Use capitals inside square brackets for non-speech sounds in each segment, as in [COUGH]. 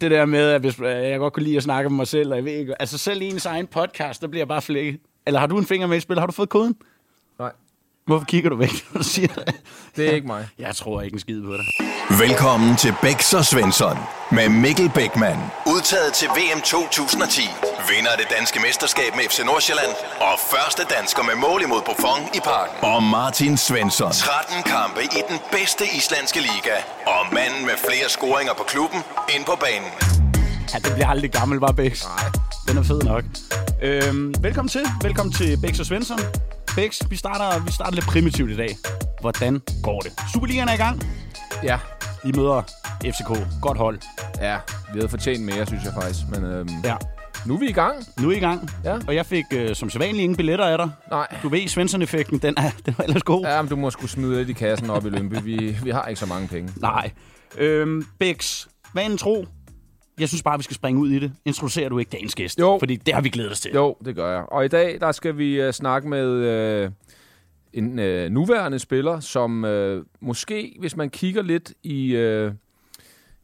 det der med, at hvis, øh, jeg godt kunne lide at snakke med mig selv, og jeg ved ikke, altså selv i ens egen podcast, der bliver jeg bare flækket. Eller har du en finger med i spil? Har du fået koden? Nej. Hvorfor kigger du væk, når du siger det? Det er ikke mig. Jeg tror ikke en skid på dig. Velkommen til Bæks og Svensson med Mikkel Bækman. Udtaget til VM 2010. Vinder af det danske mesterskab med FC Nordsjælland. Og første dansker med mål imod Buffon i parken. Og Martin Svensson. 13 kampe i den bedste islandske liga. Og manden med flere scoringer på klubben ind på banen. Ja, det bliver aldrig gammel, var Bæks. Nej. Den er fed nok. Øhm, velkommen til. Velkommen til Bæks og Svensson. Bæks, vi starter, vi starter lidt primitivt i dag. Hvordan går det? Superligaen er i gang. Ja, I møder FCK. Godt hold. ja. Vi havde fortjent mere, synes jeg faktisk. Men øhm, Ja. nu er vi i gang. Nu er I i gang. Ja. Og jeg fik øh, som sædvanligt ingen billetter af dig. Nej. Du ved, Svensson-effekten, den, er, den var ellers god. Ja, men du må skulle smide lidt i kassen op i Lønby. Vi, vi har ikke så mange penge. Nej. Øhm, Bæks, vanen tro. Jeg synes bare, vi skal springe ud i det. Introducerer du ikke dagens gæst? Jo. Fordi det har vi glædet os til. Jo, det gør jeg. Og i dag, der skal vi uh, snakke med uh, en uh, nuværende spiller, som uh, måske, hvis man kigger lidt i, uh,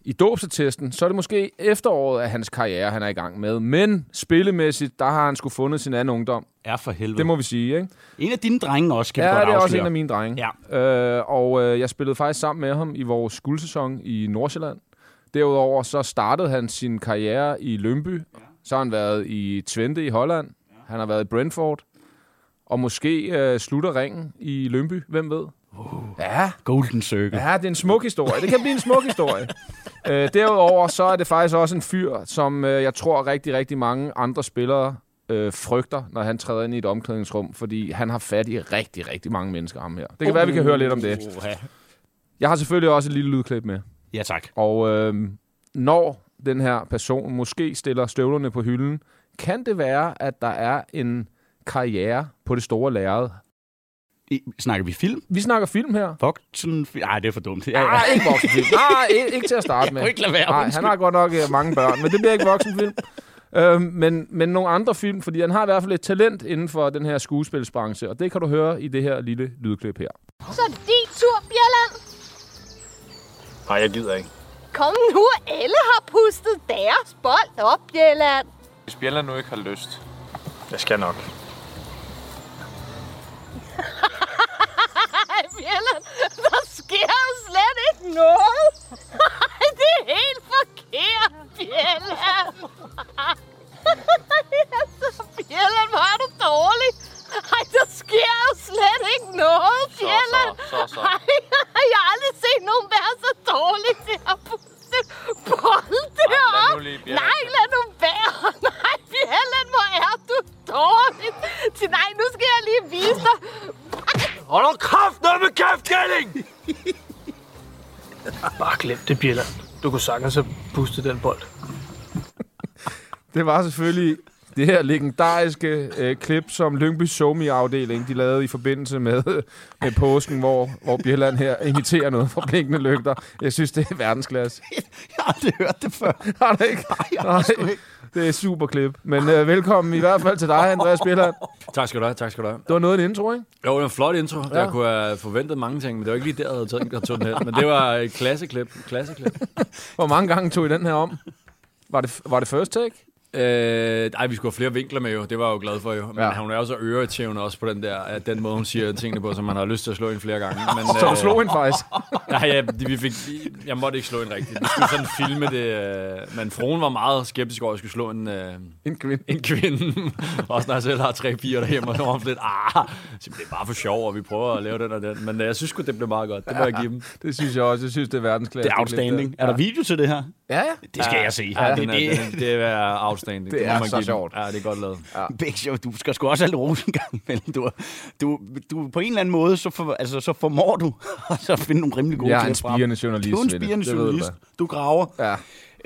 i dåbsatesten, så er det måske efteråret af hans karriere, han er i gang med. Men spillemæssigt, der har han skulle fundet sin anden ungdom. Er for helvede. Det må vi sige, ikke? En af dine drenge også, kan vi Ja, godt det er også afsløre. en af mine drenge. Ja. Øh, og øh, jeg spillede faktisk sammen med ham i vores guldsæson i Nordsjælland. Derudover så startede han sin karriere i Lønby. Så har han været i Twente i Holland. Han har været i Brentford. Og måske øh, slutter ringen i Lønby. Hvem ved? Ja, Golden Circle. Ja, det er en smuk historie. Det kan blive en smuk historie. [LAUGHS] øh, derudover så er det faktisk også en fyr, som øh, jeg tror rigtig, rigtig mange andre spillere øh, frygter, når han træder ind i et omklædningsrum, fordi han har fat i rigtig, rigtig mange mennesker, ham her. Det kan være, vi kan høre lidt om det. Uha. Jeg har selvfølgelig også et lille lydklip med. Ja, tak. Og øh, når den her person måske stiller støvlerne på hylden, kan det være, at der er en karriere på det store lærred. I, snakker vi film? Vi snakker film her. Voksen? Nej, det er for dumt. Ja, Nej, ikke voksenfilm. Nej, ikke, ikke til at [LAUGHS] starte med. kunne ikke lade være, Nej, han har godt nok øh, mange børn, men det bliver ikke voksenfilm. Øhm, men, men nogle andre film, fordi han har i hvert fald et talent inden for den her skuespilsbranche, og det kan du høre i det her lille lydklip her. Så er det din tur, Bjelland. Nej, jeg gider ikke. Kom nu, alle har pustet deres bold op, Bjelland. Hvis Bjelland nu ikke har lyst. Jeg skal nok. Ej, Bjelland, der sker slet ikke noget. Ej, det er helt forkert, Bjelland. altså, Bjelland, hvor er du dårlig. Ej, der sker jo slet ikke noget, Bjelland. så, så. Ej, jeg har aldrig set nogen være så dårlig til at puste bold deroppe. Nej, lad nu være. Hold nu kraft noget med kæft, Gelling! [LAUGHS] Bare glem det, Bjelland. Du kunne sagtens have pustet den bold. Det var selvfølgelig det her legendariske øh, klip, som Lyngby Somi afdeling de lavede i forbindelse med, [LAUGHS] med påsken, hvor, hvor Bjelland her imiterer noget fra blinkende lygter. Jeg synes, det er verdensklasse. [LAUGHS] Jeg har aldrig hørt det før. [LAUGHS] Har det ikke? Nej, jeg har sgu ikke. Det er super klip. Men øh, velkommen i hvert fald til dig, Andreas Bjelland. Tak skal du have, tak skal du have. Det var noget af en intro, ikke? Jo, det var en flot intro. Ja. Jeg kunne have forventet mange ting, men det var ikke lige der, jeg havde tænkt at tage den hen. Men det var et klasseklip. klasseklip. Hvor mange gange tog I den her om? Var det, var det first take? Øh, ej, vi skulle have flere vinkler med jo. Det var jeg jo glad for jo. Men Ja. ja. hun er også øretævende også på den der, at den måde, hun siger tingene på, som man har lyst til at slå hende flere gange. Men, [LAUGHS] Så du slog hende faktisk? [LAUGHS] Nej, ja, det- vi fik, jeg måtte ikke slå hende rigtigt. Vi skulle sådan filme det. Øh, men fruen var meget skeptisk over, at jeg skulle slå en, øh, En kvinde. en kvinde. [LAUGHS] også når jeg selv har tre piger derhjemme, og så var hun lidt, ah, det er bare for sjov, og vi prøver at lave den og den. Men øh, jeg synes sgu, det blev meget godt. Det må jeg give dem. Det synes jeg også. Jeg synes, det er verdensklasse. Det er outstanding. Er der video til det her? Ja, ja. Det skal jeg se. Ja, det, den er, det, det, det er outstanding. Det må er man så give sjovt. Ja, det er godt lavet. Bæks, jo, du skal sgu også have lidt ros en gang imellem. Du, du, du, på en eller anden måde, så, for, altså, så formår du så [LAUGHS] at finde nogle rimelig gode Jeg er en frem. spirende journalist. Du er en spirende Det journalist. Du graver. Ja.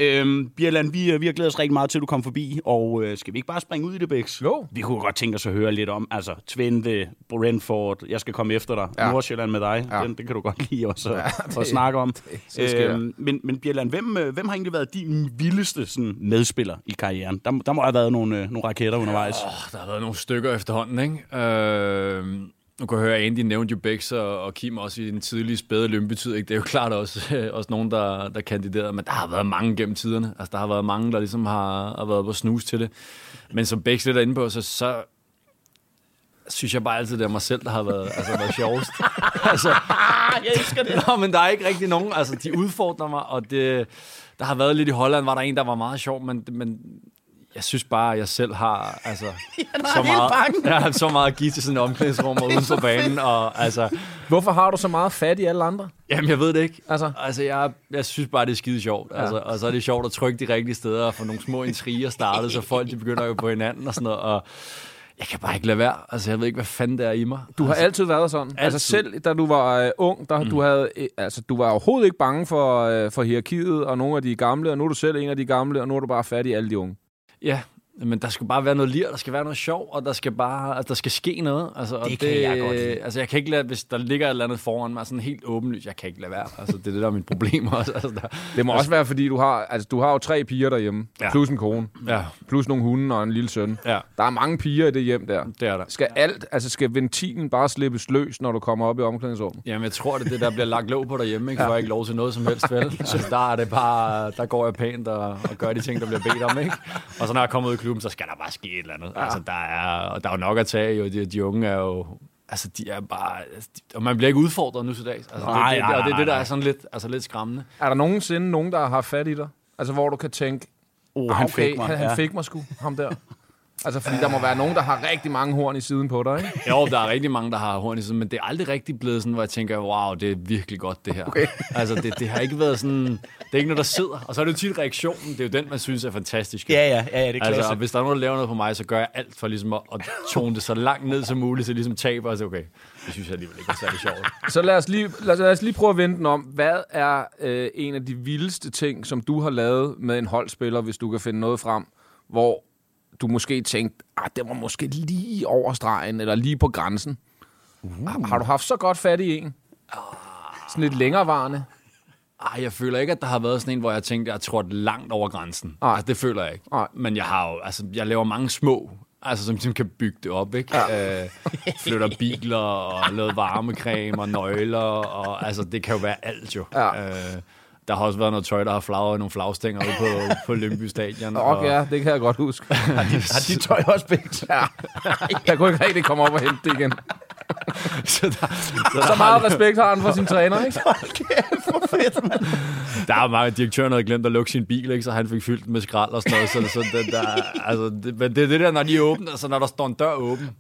Øhm, Bjerland, vi, vi har glædet os rigtig meget til, at du kom forbi, og øh, skal vi ikke bare springe ud i det, Bæks? Jo. Vi kunne godt tænke os at høre lidt om, altså Twente, Brentford, jeg skal komme efter dig, Ja. Nordsjælland med dig, Ja. den, det kan du godt lide også Ja, [LAUGHS] det- at snakke om. sker øhm, men, men Bjerland, hvem, øh, hvem har egentlig været din vildeste sådan, medspiller i karrieren? Der, må- der må have været nogle, øh, nogle raketter undervejs. Oh, der har været nogle stykker efterhånden, ikke? Øh, Nu kan jeg høre, at Andy nævnte jo Bex og, og Kim også i den tidlige spæde lønbetyd. Ikke? Det er jo klart også, [LAUGHS] også nogen, der, der kandiderede, men der har været mange gennem tiderne. Altså, der har været mange, der ligesom har, har været på snus til det. Men som Bex lidt er inde på, så, så synes jeg bare altid, det er mig selv, der har været, altså, været sjovest. [LAUGHS] altså, Jeg elsker det. Nå, men der er ikke rigtig nogen, altså de udfordrer mig, og det, der har været lidt i Holland, var der en, der var meget sjov, men, men jeg synes bare, at jeg selv har altså, [LAUGHS] så, meget, [LAUGHS] jeg har så meget at give til sådan et omklædningsrum [LAUGHS] og uden for banen, og altså, Hvorfor har du så meget fat i alle andre? jamen jeg ved det ikke. Altså, Altså, jeg, jeg synes bare, det er skide sjovt. Ja. Altså, og så er det sjovt at trykke de rigtige steder og få nogle små intriger startet, så folk de begynder jo på hinanden og sådan noget. Og jeg kan bare ikke lade være. Altså, jeg ved ikke, hvad fanden det er i mig. du har altså, altid været sådan. Altid. Altså Altid. selv da du var øh, ung, der mm. du havde øh, altså du var overhovedet ikke bange for øh, for hierarkiet og nogle af de gamle, og nu er du selv en af de gamle, og nu er du bare fat i alle de unge. Ja, men der skal bare være noget lir, der skal være noget sjov, og der skal bare, altså, der skal ske noget. Altså, og Det kan jeg godt lide. Altså, jeg kan ikke lade, hvis der ligger et eller andet foran mig, sådan helt åbenlyst, jeg kan ikke lade være. Altså, det er det, der er mit [LAUGHS] problem også. Altså, der, Det må også være fordi du har altså du har jo tre piger derhjemme, ja. Ja. plus en kone, ja, plus nogle hunde og en lille søn. ja, Der er mange piger i det hjem der. det er der. Skal alt, altså skal ventilen bare slippes løs, når du kommer op i omklædningsrummet? Jamen, jeg tror, det er det, der bliver lagt låg på derhjemme, ikke? For jeg ikke lov til noget som helst, vel? [LAUGHS] Altså, der er det bare, der går jeg pænt og, og gør de ting, der bliver bedt om, ikke? Og så når jeg kommer ud i klubben, så skal der bare ske et eller andet. Ja. Altså, der er, og der er jo nok at tage, jo. De, de unge er jo, altså, de er bare, altså, de, og man bliver ikke udfordret nu til dags. Altså, Nej, det, det, nej, og det er det, der er sådan lidt, altså, lidt skræmmende. Er der nogensinde nogen, der har haft fat i dig? Altså hvor du kan tænke, Oh, ah, han okay, fik mig. han, han ja. fik mig sgu, ham der. Altså fordi der må være nogen, der har rigtig mange horn i siden på dig, ikke? Jo, der er rigtig mange, der har horn i siden, men det er aldrig rigtig blevet sådan, hvor jeg tænker, wow, det er virkelig godt, det her. Okay. Altså, det, det har ikke været sådan, det er ikke noget, der sidder. Og så er det jo tit reaktionen, det er jo den, man synes er fantastisk. Ja, ja, ja, ja, det er Altså, klasse. og hvis der er nogen, der laver noget på mig, så gør jeg alt for ligesom at, at tone det så langt ned som muligt, så ligesom taber og så okay, det synes jeg alligevel ikke er særlig sjovt. Så lad os lige, lad os, lad os lige prøve at vende den om. Hvad er øh, en af de vildeste ting, som du har lavet med en holdspiller, hvis du kan finde noget frem, hvor du måske tænkte, ah, det var måske lige over stregen, eller lige på grænsen. Uh. Har, har du haft så godt fat i en? Sådan lidt længerevarende? Ej, jeg føler ikke, at der har været sådan en, hvor jeg tænkte, at jeg tror langt over grænsen. Nej. Altså, det føler jeg ikke. Nej. Men jeg har jo, altså, jeg laver mange små, altså, som ligesom kan bygge det op, ikke? Ja. Øh, flytter biler og lavet varmecreme og nøgler, og altså, det kan jo være alt jo. Ja. Øh, der har også været noget tøj, der har flagret nogle flagstænger ude på, [LAUGHS] på Lyngby Stadion. Og ja, det kan jeg godt huske. [LAUGHS] Har de tøj også begge? ja. Jeg kunne ikke rigtig komme op og hente det igen. [LAUGHS] så der, så Så meget respekt har han for sin træner, ikke? Hvor fedt, mand. Der er mange direktøren, der havde glemt at lukke sin bil, ikke? så han fik fyldt med skrald og sådan noget. Så, så det, der, altså, det, men det er det der, når de åbner, altså når der står en dør åben,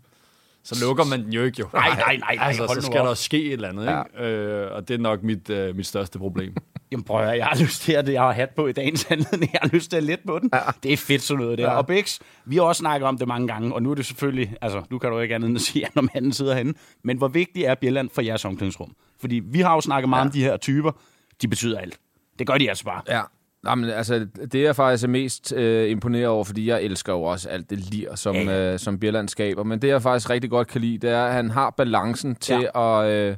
så lukker man den jo ikke, jo. Nej, nej, nej, nej, Altså, hold så nu skal op. der ske et eller andet, ikke? Øh, og det er nok mit, øh, mit største problem. [LAUGHS] Jamen prøv at høre, jeg har lyst til at jeg har hat på i dagens anledning. Jeg har lyst til at lette på den. Ja. Det er fedt sådan noget der. Ja. Ja. Og Bix, vi har også snakket om det mange gange, og nu er det selvfølgelig, altså nu kan du ikke andet end at sige, at når manden sidder herinde. Men hvor vigtigt er Bjelland for jeres omklædningsrum? Fordi vi har jo snakket meget ja. om de her typer. De betyder alt. Det gør de altså bare. Ja. Jamen, altså, det er faktisk er mest øh, imponeret over, fordi jeg elsker jo også alt det lir, som, Ja. Øh, som Bjelland skaber. Men det, jeg faktisk rigtig godt kan lide, det er, at han har balancen til ja. at, øh,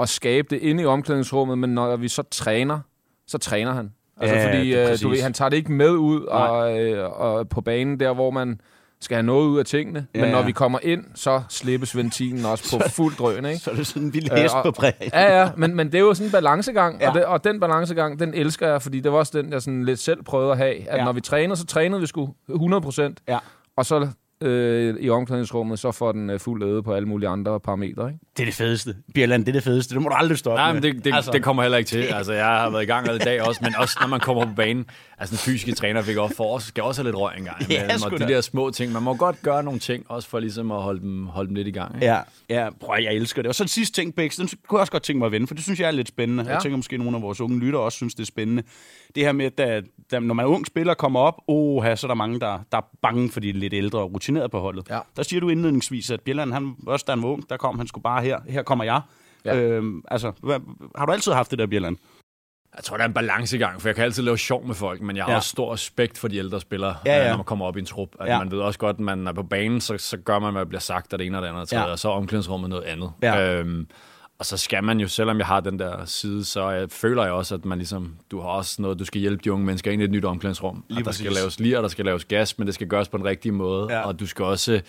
at skabe det inde i omklædningsrummet, men når vi så træner, så træner han. Altså, Ja, fordi øh, du ved, han tager det ikke med ud og, øh, og på banen, der hvor man skal have noget ud af tingene. Ja, men når ja. vi kommer ind, så slippes ventilen også på [LAUGHS] fuld drøn, ikke? Så er det sådan en vild Øh, hest og- på præg. Ja, ja, men, men det er jo sådan en balancegang, Ja. og, det, og den balancegang, den elsker jeg, fordi det var også den, jeg sådan lidt selv prøvede at have, at Ja. ja. når vi træner, så trænede vi sgu 100%, Ja. og så øh, i omklædningsrummet, så får den øh, fuld æde på alle mulige andre parametre, ikke? Det er det fedeste. Bjelland, det er det fedeste. Det må du aldrig stoppe Nej, men det, det, altså, det kommer heller ikke til. Altså, jeg har været i gang alle dag også, men også når man kommer på banen. Altså, den fysiske træner fik også for os, skal også have lidt røg en gang. [LAUGHS] Ja, imellem, da. de der små ting. Man må godt gøre nogle ting, også for ligesom at holde dem, holde dem lidt i gang. Ikke? Ja, ja, prøv jeg elsker det. Og så den sidste ting, Bix, den kunne jeg også godt tænke mig at vende, for det synes jeg er lidt spændende. Ja. Jeg tænker måske, at nogle af vores unge lyttere også synes, det er spændende. Det her med, at da, da, når man er ung spiller kommer op, oh, så er der mange, der, der er bange for de lidt ældre og rutinerede på holdet. Ja. Der siger du indledningsvis, at Bjelland, han, også da han var ung, der kom han skulle bare her. Her kommer jeg. Ja. Ja. Øhm, altså, hvad, har du altid haft det der, Bjelland? Jeg tror, der er en balancegang, for jeg kan altid lave sjov med folk, men jeg har Ja. ja. også stor respekt for de ældre spillere, Ja, ja. øh, når man kommer op i en trup. At Ja. ja. Man ved også godt, at man er på banen, så, så gør man, hvad der bliver sagt af det ene og det andet, Ja. ja. og så er omklædningsrummet noget andet. Ja. Øhm, og så skal man jo, selvom jeg har den der side, så jeg, føler jeg også, at man ligesom, du har også noget, du skal hjælpe de unge mennesker ind i et nyt omklædningsrum. Lige At der skal laves lir, og der skal laves gas, men det skal gøres på den rigtige måde. Ja. Ja. Og du skal også,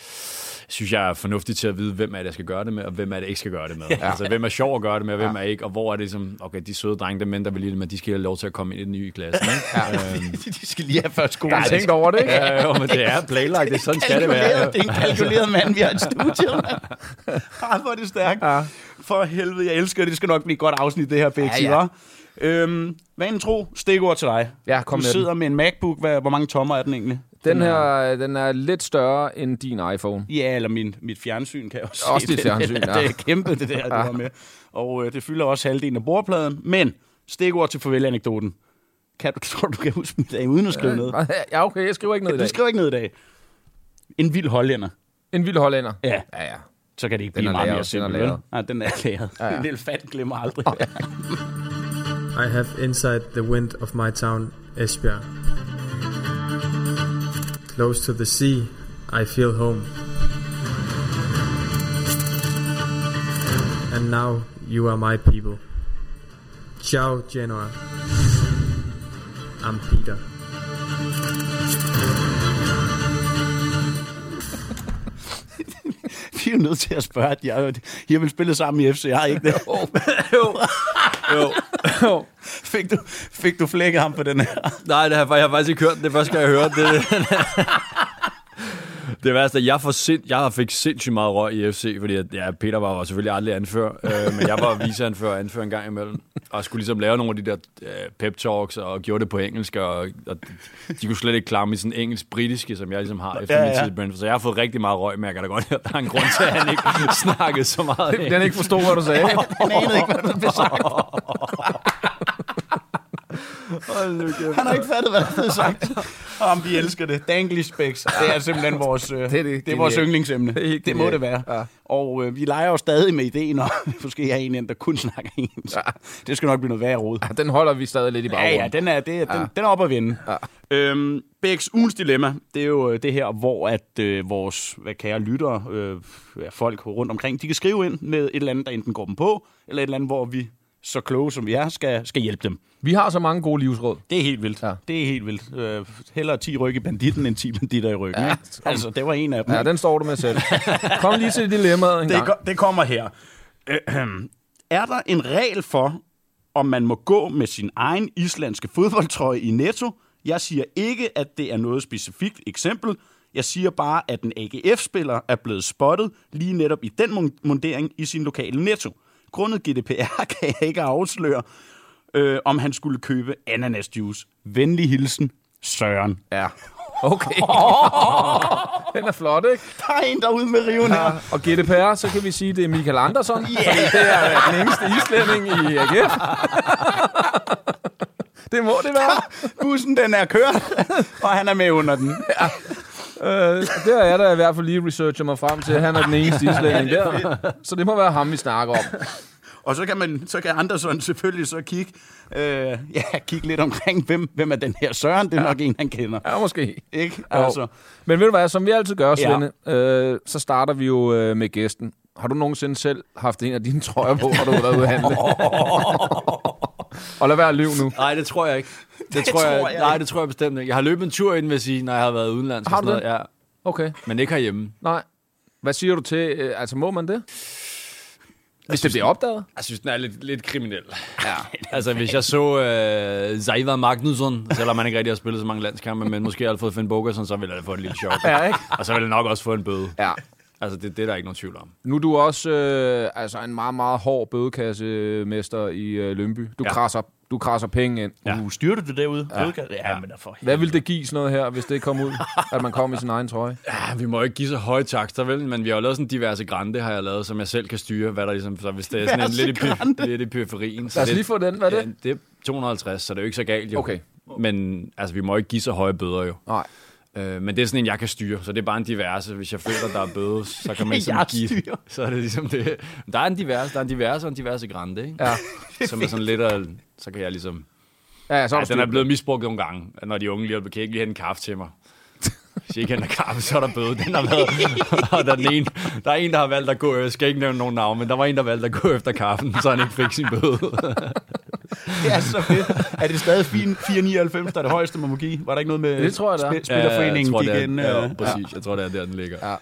synes jeg er fornuftigt til at vide, hvem er det, jeg skal gøre det med, og hvem er det, jeg ikke skal gøre det med. Ja. Altså, hvem er sjov at gøre det med, og hvem er ikke, og hvor er det ligesom, okay, de søde drenge, dem mænd, der vil lide det, men de skal have lov til at komme ind i den nye klasse. Ikke? Ja. Øhm, [LAUGHS] de skal lige have først skole. Der er tænkt over det, ikke? ja, jo, men det er [LAUGHS] planlagt, det er sådan skal det være. Det er en kalkuleret mand, vi har i studiet. mand. Ah, hvor er det stærkt. Ja. For helvede, jeg elsker det. Det skal nok blive et godt afsnit, det her, Bexi, Ja, ja. ja, Øhm, vanen tro, stikord til dig. Ja, kom du med sidder den. med en MacBook. Hvad, hvor mange tommer er den egentlig? Den her, den er lidt større end din iPhone. Ja, eller min, mit fjernsyn kan jeg også Også dit fjernsyn, det, ja. det er kæmpe, det der, du har med. [LAUGHS] Og øh, det fylder også halvdelen af bordpladen. Men, stikord til farvel-anekdoten. Kan du, [LAUGHS] tror du, du kan huske mit dag uden at skrive noget? [LAUGHS] Ja, okay, jeg skriver ikke noget i Du dag. skriver ikke noget i dag. En vild hollænder. En vild hollænder. Ja, Ja, ja. Så kan det ikke Den blive meget lavet, mere den er simpelt. vel? Nej, den er lavet. Ja, ja. [LAUGHS] En lille fat glemmer aldrig. I have inside the wind of my town, Esbjerg. Close to the sea, I feel home. And now you are my people. Ciao, Genoa. I'm Peter. Vi er jo nødt til at spørge, at jeg, I har vel spillet sammen i FC, jeg har ikke det? jo. jo. jo. Fik du, fik du flækket ham på den her? Nej, det har, jeg har faktisk ikke hørt den. Det er første gang, jeg hørt det. Det værste er, jeg, får sind, jeg har fik sindssygt meget røg i FC, fordi at, ja, Peter var jo selvfølgelig aldrig anfører, øh, men jeg var viceanfører og anfører en gang imellem, og skulle ligesom lave nogle af de der øh, pep talks, og gjorde det på engelsk, og, og de kunne slet ikke klare mig sådan engelsk-britiske, som jeg ligesom har efter Ja, min ja. tid Brentford. Så jeg har fået rigtig meget røg, men jeg kan da godt høre, at der er en grund til, at han ikke [LAUGHS] snakkede så meget. Den ikke forstod, hvad du sagde. [LAUGHS] Han anede ikke, hvad der blev sagt. Han har ikke fattet, hvad der sagt. [LAUGHS] Om vi elsker det. Danglish Specs. Det er simpelthen vores, øh, [LAUGHS] det, det det, det er vores yndlingsemne. Det er Det må det være. Ja. Og øh, vi leger jo stadig med ideen, og [LAUGHS] måske har en, der kun snakker engelsk. Det skal nok blive noget værre råd. Ja, den holder vi stadig lidt i Ja, baggrunden. ja, den er, det, er- den, den er op at vinde. Ja. Øhm, Bæks ugens dilemma, det er jo øh, det her, hvor at øh, vores hvad kære lyttere, øh, ja, folk rundt omkring, de kan skrive ind med et eller andet, der enten går dem på, eller et eller andet, hvor vi, så kloge som vi er, skal, skal hjælpe dem. Vi har så mange gode livsråd. Det er helt vildt. Ja. Det er helt vildt. Øh, hellere 10 ryg i banditten, end 10 banditter i ryggen. Ja, altså, det var en af dem. Ja, den står du med selv. Kom lige til dilemmaet en det, gang. ko- det kommer her. Ahem. [CLEARS THROAT] Er der en regel for, om man må gå med sin egen islandske fodboldtrøje i Netto? Jeg siger ikke, at det er noget specifikt eksempel. Jeg siger bare, at en AGF-spiller er blevet spottet lige netop i den mun- mundering i sin lokale Netto. Grundet GDPR [LAUGHS] kan jeg ikke afsløre, øh, om han skulle købe ananasjuice. Venlig hilsen, Søren. Ja. Okay. [LAUGHS] [LAUGHS] den er flot, ikke? Der er en derude med riven her. Ja. Og GDPR, så kan vi sige, det er Michael Andersson. Yeah. Fordi det er den eneste islænding i AGF. det må det være. Bussen, den er kørt, og han er med under den. Øh, der er der i hvert fald lige researcher mig frem til, at han er den eneste islænding der. Så det må være ham, vi snakker om. [LAUGHS] Og så kan, man, så kan Andersson selvfølgelig så kigge, øh, ja, kigge lidt omkring, hvem, hvem er den her Søren? Det er ja. nok en, han kender. Ja, måske. Ikke? Jo. Altså, Men ved du hvad, som vi altid gør, Ja. Svende, øh, så starter vi jo øh, med gæsten. Har du nogensinde selv haft en af dine trøjer på, når du har været ude at handle? [LAUGHS] Og lad være at lyve nu. Nej, det tror jeg ikke. Det, det tror, tror jeg, jeg nej, det tror jeg bestemt ikke. Jeg har løbet en tur ind, vil jeg sige, når jeg har været udenlands. Har du sådan noget. Ja, Okay, men ikke herhjemme. nej. Hvad siger du til, øh, altså må man det? Hvis det bliver opdaget? Jeg synes, den er lidt, lidt kriminel. Ja. [LAUGHS] altså, hvis jeg så øh, Zaiva Magnusson, selvom man ikke rigtig har spillet så mange landskampe, men måske har fået Finn Bogerson, så ville jeg da få et lille chok. Ja, ikke? Og så ville jeg nok også få en bøde. Ja. Altså, det, det er der ikke nogen tvivl om. Nu er du også øh, altså en meget, meget hård bødekassemester i øh, Lønby. Du, ja. Ja. krasser, du krasser penge ind. ja. uh, styrte du derude? Ja, ja men der for Hvad ville det give sådan noget her, hvis det kom ud, [LAUGHS] at man kom i sin egen trøje? Ja, vi må jo ikke give så høje takster, vel? Men vi har jo lavet sådan diverse grande, har jeg lavet, som jeg selv kan styre, hvad der ligesom... Så hvis det er sådan en lidt i, lidt i periferien... Så Lad os det, lige få den. Hvad er det? Ja, det er 250, så det er jo ikke så galt, jo. Okay. Men altså, vi må ikke give så høje bøder, jo. Nej. Øh, men det er sådan en, jeg kan styre, så det er bare en diverse. Hvis jeg føler, der er bøde, så kan man [LAUGHS] Jeg give... [LAUGHS] Så er det ligesom det. Der er en diverse, der er en diverse og en diverse grande, ikke? Ja. [LAUGHS] Som er sådan lidt, af, så kan jeg ligesom... Ja, så er Ja, den er blevet misbrugt nogle gange, når de unge lige kan ikke lige hente en kaffe til mig. Hvis ikke henter kaffe, så er der bøde. Den har været, og der er, ene, der er en, der har valgt at gå, jeg skal ikke nævne nogen navn, men der var en, der valgte at gå efter kaffen, så han ikke fik sin bøde. Det er så fedt. Er det stadig 4,99, der er det højeste, man må give? Var der ikke noget med Det tror jeg, det er. spil- Spillerforeningen jeg tror, gik det er, ind? Ja, øh, præcis. Jeg tror, det er der, den ligger. Ja.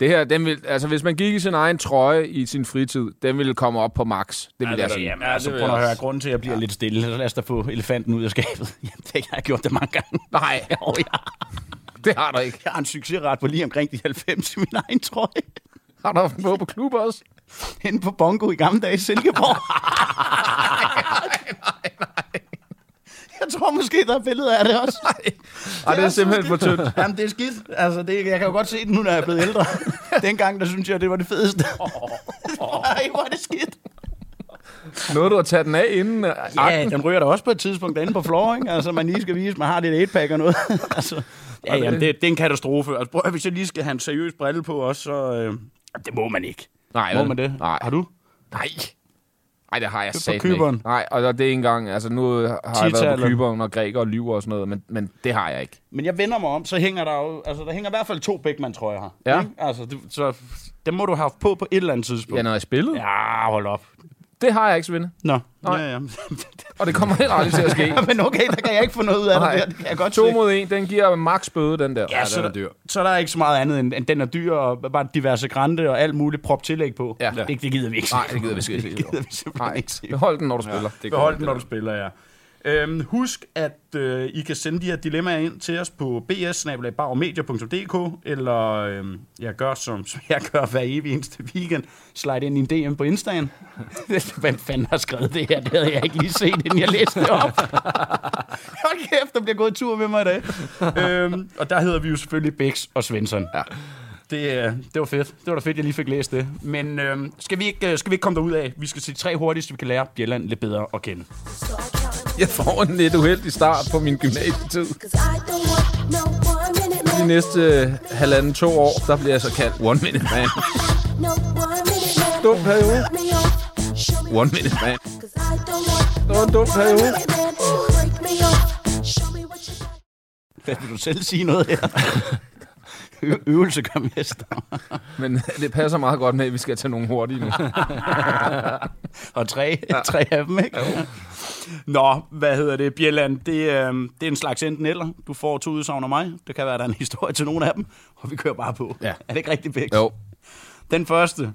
Det her, den vil, altså hvis man gik i sin egen trøje i sin fritid, den ville komme op på max. Det vil det jeg er sige. Jamen, Ja, altså, prøv jeg at høre, grunden til, at jeg bliver lidt stille, så lad os da få elefanten ud af skabet. [LAUGHS] Jamen, det har jeg gjort det mange gange. Nej, [LAUGHS] Jo, jeg, det har du ikke. jeg har en succesret på lige omkring de 90 i min egen trøje. Har du haft på klub også? Henne på Bongo i gamle dage i Silkeborg. [LAUGHS] Jeg tror måske, der er billeder af det også. [LAUGHS] Ej, det er simpelthen for tyndt. Jamen, det er skidt. Altså, det, jeg kan jo godt se det nu, når jeg er blevet ældre. [LAUGHS] Dengang, der synes jeg, det var det fedeste. [LAUGHS] Ej, hvor er det skidt. Noget, du har taget den af inden øh, Ja, akten. den ryger der også på et tidspunkt inde på floor, ikke? Altså, man lige skal vise, at man har lidt 8-pack og noget. altså, ja, jamen, det, det er en katastrofe. Altså, prøv, hvis jeg lige skal have en seriøs brille på også, så... Øh, det må man ikke. Nej, Må man det? Nej. Har du? Nej. Nej, det har jeg på sagt ikke. Nej, og det er ikke engang... Altså, nu har jeg været på Kyberen og græker og lyver og sådan noget, men, men det har jeg ikke. Men jeg vender mig om, så hænger der jo... Altså, der hænger i hvert fald to Beckmann, tror jeg her. Ja. Ikke? Altså, det, så dem må du have haft på på et eller andet tidspunkt. Ja, når jeg spillede. Ja. Ja, hold op. Det har jeg ikke, Svende. Nå. Nej. Ja, ja. Og det kommer heller aldrig til at ske. [LAUGHS] Men okay, der kan jeg ikke få noget ud af Nej. det. der. Det kan jeg godt To se. mod en, den giver max bøde, den der. Ja, så, den er der, dyr. så der er ikke så meget andet, end, end den er dyr, og bare diverse grænte og alt muligt prop tillæg på. Ja. Det, det gider vi ikke. Nej, det gider vi ikke. [LAUGHS] Det gider vi simpelthen Nej, ikke behold den, når du spiller. det Behold den, når du spiller, ja. Øhm, husk, at øh, I kan sende de her dilemmaer ind til os på bs eller øhm, jeg gør, som, som jeg gør hver evig eneste weekend. Slide ind i en DM på Insta'en. [LAUGHS] Hvem fanden har skrevet det her? Det havde jeg ikke lige set, inden jeg læste det op. [LAUGHS] Hold kæft, der bliver gået tur med mig i dag. øhm, og der hedder vi jo selvfølgelig Bix og Svensson. Ja. Det, øh, det var fedt. Det var da fedt, jeg lige fik læst det. Men øhm, skal, vi ikke, øh, skal vi ikke komme derud af? Vi skal se de tre hurtigste, vi kan lære Bjelland lidt bedre at kende. [LAUGHS] Jeg får en lidt uheldig start på min gymnasietid. De næste øh, halvanden, to år, der bliver jeg så kaldt One Minute Man. Dum periode. One Minute Man. Det var en dum periode. Hvad vil du selv sige noget her? Ø- øvelse gør mester. Men det passer meget godt med, at vi skal tage nogle hurtige nu. [LAUGHS] Og tre, ja. tre af dem, ikke? Nå, hvad hedder det, Bjelland? Det, øh, det er en slags enten eller. Du får to udsagn af mig. Det kan være, der er en [LAUGHS] historie til nogle af dem. Og vi kører bare på. Ja. Er det ikke rigtigt, Bæk? Jo. Den første.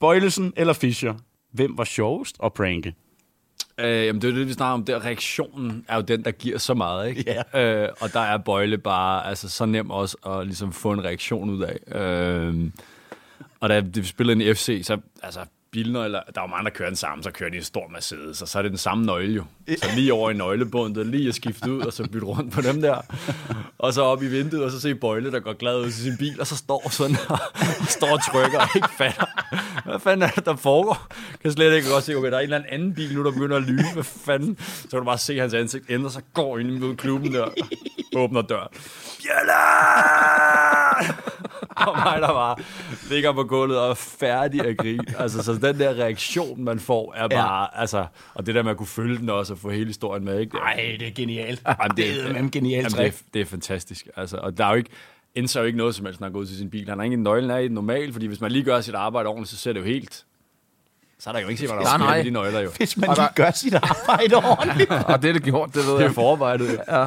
Bøjlesen eller Fischer? Hvem var sjovest at pranke? Øh, jamen, det er det, vi snakker om. Der reaktionen er jo den, der giver så meget, ikke? Ja. Øh, og der er Bøjle bare altså, så nem også at ligesom, få en reaktion ud af. Øh, og da vi spillede i FC, så altså, bilnøgler, der var mange, der kører den samme, så kører de en stor Mercedes, og så er det den samme nøgle jo. Så lige over i nøglebundet, lige at skifte ud, og så bytte rundt på dem der. Og så op i vinduet, og så se Bøjle, der går glad ud til sin bil, og så står sådan og, og står og trykker og ikke fatter. Hvad fanden er det, der foregår? Kan slet ikke godt se, okay, der er en eller anden bil nu, der begynder at lyne. Hvad fanden? Så kan du bare se hans ansigt ændre sig, går ind mod klubben der, åbner døren. Bjella! og mig, der bare ligger på gulvet og er færdig at grine. Altså, så den der reaktion, man får, er bare, ja. altså, og det der med at kunne følge den også, og få hele historien med, ikke? Nej, det er genialt. Jamen, det er en genialt jamen, det, er, det er fantastisk. Altså, og der er jo ikke, Enzo er jo ikke noget som helst, når han går ud til sin bil. Han har ingen nøglen af i det normalt, fordi hvis man lige gør sit arbejde ordentligt, så ser det jo helt... Så er der jo ikke se, hvad der Nej, sker nej. med de nøgler jo. Hvis man lige gør sit arbejde [LAUGHS] ordentligt. Og det er det gjort, det ved Det er jeg. forarbejdet. Ja.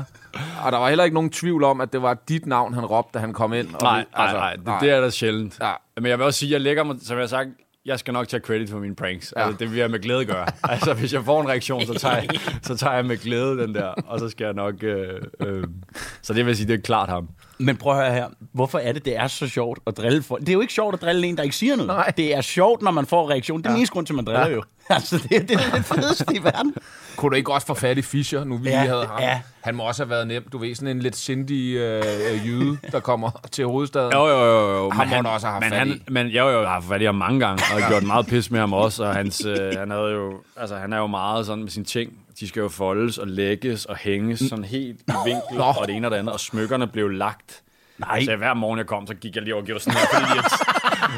Og der var heller ikke nogen tvivl om, at det var dit navn, han råbte, da han kom ind. Og Nej, det- nej, nej, det, det er der sjældent. Ja. Men jeg vil også sige, jeg lægger mig, som jeg har sagt, jeg skal nok tage credit for mine pranks. Ja. Altså, det vil jeg med glæde gøre. [LAUGHS] altså, hvis jeg får en reaktion, så tager, jeg, så tager jeg med glæde den der, og så skal jeg nok... Øh, øh, så det vil sige, det er klart ham. Men prøv at høre her. Hvorfor er det, det er så sjovt at drille folk? Det er jo ikke sjovt at drille en, der ikke siger noget. Nej. Det er sjovt, når man får reaktion. Det er ja. den eneste grund til, man driller ja. jo. [LAUGHS] Altså, det, det er det fedeste i verden. Kunne du ikke også få fat i Fischer, nu vi Ja, lige havde ham? ja. Han må også have været nem. Du ved, sådan en lidt sindig øh, øh, jyde, der kommer [LAUGHS] til hovedstaden. Jo, jo, jo. jo. Ham må han også have men fat han, i. Men jo, jo, jeg har haft fat i ham mange gange, og gjort meget pis med ham også, og hans, øh, han, havde jo, altså, han er jo meget sådan med sine ting. De skal jo foldes og lægges og hænges sådan helt i vinkel, Nå. og det ene og det andet, og smykkerne blev lagt. Nej. Så hver morgen jeg kom, så gik jeg lige over og gjorde sådan her, fordi de,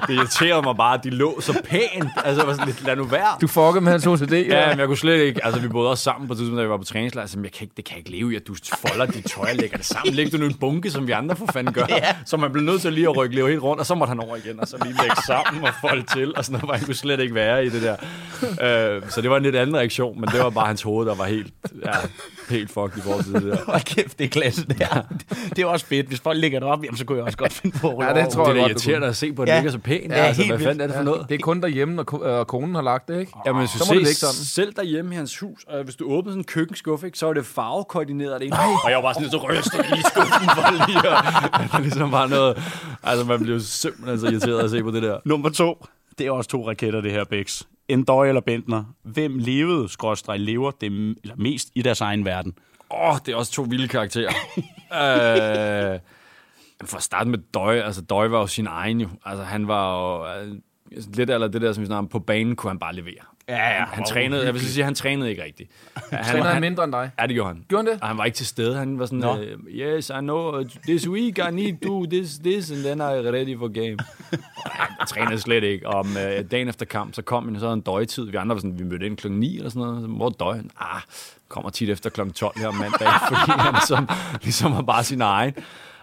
det irriterede mig bare, at de lå så pænt. Altså, var sådan lidt, lad nu være. Du fuckede med hans OCD. Ja, men jeg kunne slet ikke... Altså, vi boede også sammen på tidspunkt, da vi var på træningslejr. Så jeg kan ikke, det kan jeg ikke leve i, at du folder dit tøj og lægger det sammen. Læg du nu en bunke, som vi andre for fanden gør. ja. Så man blev nødt til lige at rykke Leo helt rundt, og så måtte han over igen, og så lige lægge sammen og folde til. Og sådan noget, han kunne slet ikke være i det der. Øh, så det var en lidt anden reaktion, men det var bare hans hoved, der var helt, ja, helt fucked i forhold til det der. [LAUGHS] Hold kæft, det er klasse, det her. Det er også fedt. Hvis folk lægger det op, jamen, så kunne jeg også godt finde på at Ja, det tror Det er jeg godt, du irriterende at se på, at det Ja. Ikke er så pænt. Ja, altså, hvad fanden er det for noget? Det er kun derhjemme, når ko- øh, konen har lagt det, ikke? Ja, men du så må det ligge ser sådan. selv derhjemme i hans hus, og hvis du åbner sådan en køkkenskuffe, ikke, så er det farvekoordineret det. Og jeg var bare sådan lidt så rystet i skuffen for lige at... [LAUGHS] Det er ligesom bare noget... Altså, man bliver jo simpelthen så irriteret at se på det der. Nummer to. Det er også to raketter, det her, Bix. Endoy eller Bentner. Hvem levede, skråstrej, lever det eller mest i deres egen verden? Åh, oh, det er også to vilde karakterer. [LAUGHS] øh, for at starte med Døj, altså Døj var jo sin egen jo. Altså han var jo øh, lidt eller det der, som vi snakker om, på banen kunne han bare levere. Ja, ja. Han trænede, jeg vil sige, han trænede ikke rigtigt. [LAUGHS] Han, Træner han mindre end dig? Ja, det gjorde han. Gjorde han det? Og han var ikke til stede. Han var sådan, Nå. uh, yes, I know, uh, this week I need to this, this, and then I ready for game. [LAUGHS] Han trænede slet ikke. Og um, uh, dagen efter kamp, så kom han, så havde en døgtid. Vi andre var sådan, vi mødte ind klokken 9 eller sådan noget. Hvor døj? Ah, kommer tit efter klokken 12 her om mandag, [LAUGHS] fordi han ligesom, ligesom var bare sin egen.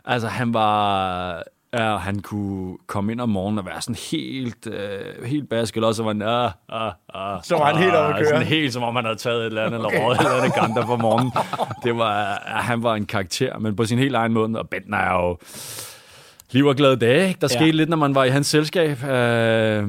Altså, han var... Ja, han kunne komme ind om morgenen og være sådan helt, øh, helt basket, og så var han, ah, ah, ah, Så var han helt oppe at køre. Sådan helt som om han havde taget et eller andet, okay. eller røget et eller andet ganter på morgenen. Det var, ja, han var en karakter, men på sin helt egen måde, og Bentner er jo liv og glade dage. ikke? Der Ja. skete lidt, når man var i hans selskab. Øh,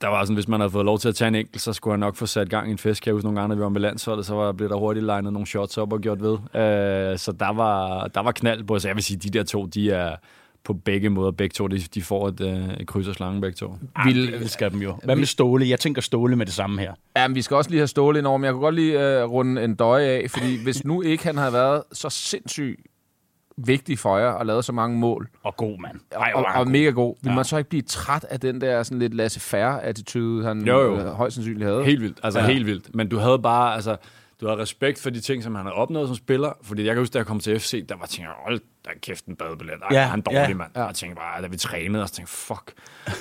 der var sådan, hvis man havde fået lov til at tage en enkelt, så skulle han nok få sat gang i en fest. Kan jeg huske nogle gange, når vi var med landsholdet, så var, blev der hurtigt legnet nogle shots op og gjort ved. Øh, så der var, der var knald på, så jeg vil sige, de der to, de er på begge måder. Begge to, de, de får et, øh, et kryds og slange, begge to. Vil, det elsker dem jo. Hvad med Ståle? Jeg tænker Ståle med det samme her. Ja, men vi skal også lige have Ståle ind over, men jeg kunne godt lige uh, runde en døje af, fordi hvis nu ikke han havde været så sindssygt vigtig for jer og lavet så mange mål, Og god mand. Ej, og, og god. mega god, vil Ja. man så ikke blive træt af den der sådan lidt laissez-faire attitude, han Jo, jo. øh, højst sandsynligt havde? Helt vildt, altså Ja. helt vildt. Men du havde bare, altså, du havde respekt for de ting, som han havde opnået som spiller. Fordi jeg kan huske, da jeg kom til FC, der var tænkt, hold da kæft en badebillet. Ej, Ja, han er dårlig, ja. mand. Ja. Jeg tænkte bare, da vi trænede, og så tænkte fuck,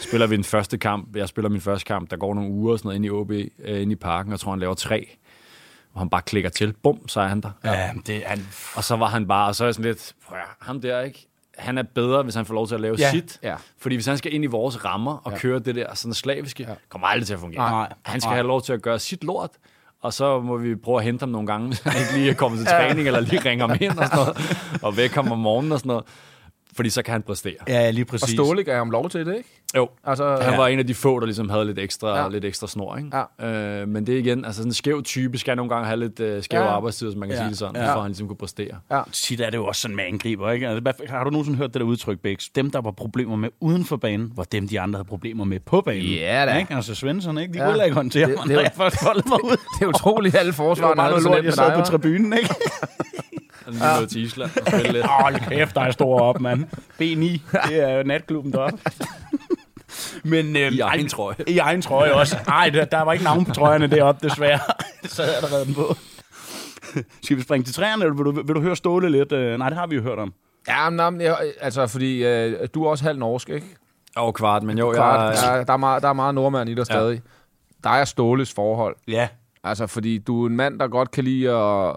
spiller vi den første kamp. Jeg spiller min første kamp, der går nogle uger og sådan noget, ind i OB, øh, ind i parken, og tror, han laver tre. Og han bare klikker til. Bum, så er han der. Ja, det er han... Og så var han bare, og så er jeg sådan lidt, prøv at, ham der, ikke? Han er bedre, hvis han får lov til at lave Ja. ja. sit. Ja. Fordi hvis han skal ind i vores rammer og ja. køre det der sådan slaviske, ja. kommer aldrig til at fungere. Nej. Han skal Nej. have lov til at gøre sit lort, og så må vi prøve at hente ham nogle gange, hvis han ikke lige er kommet til træning, eller lige ringer ham ind og sådan noget, [LAUGHS] og væk ham om morgenen og sådan noget. Fordi så kan han præstere. Ja, lige Og præcis. Ståle gav ham lov til det, ikke? Jo, Altså, han ja. var en af de få, der ligesom havde lidt ekstra, Ja. ja. lidt ekstra snor. Ikke? Ja. Øh, men det er igen, altså sådan en skæv type skal nogle gange have lidt øh, skæve Ja. ja. arbejdstider, som man kan Ja. ja. sige det sådan, Ja. ja. for at han ligesom kunne præstere. Tit er det jo også sådan med angriber, ikke? Altså, hvad- har du nogensinde hørt det der udtryk, Bæks? Dem, der var problemer med uden for banen, var dem, de andre havde problemer med på banen. Ja da. Ikke? Altså Svensson, ikke? De Ja. kunne ikke håndtere Det- det, det er jo- jeg først mig ud. Det er utroligt, alle Det var forsvarerne havde noget det så lort, nemt jeg med sad dig. på tribunen, ikke? [LAUGHS] Er lige nået til Island og spille lidt. Hold kæft, der er stor op, mand. B9, det er jo natklubben deroppe. [LAUGHS] Men, øhm, I egen trøje. I egen trøje også. Nej, der, der var ikke navn på trøjerne deroppe, desværre. [LAUGHS] Så havde jeg allerede dem på. [LAUGHS] Skal vi springe til træerne, eller vil du, vil du høre Ståle lidt? Øh, Nej, det har vi jo hørt om. Ja, men, jamen, jeg, altså, fordi øh, du er også halv norsk, ikke? Og kvart, men jo, Klart, jeg, ja, der, er meget, der er meget nordmand i dig stadig. Der er Ståles forhold. Ja. Altså, fordi du er en mand, der godt kan lide at...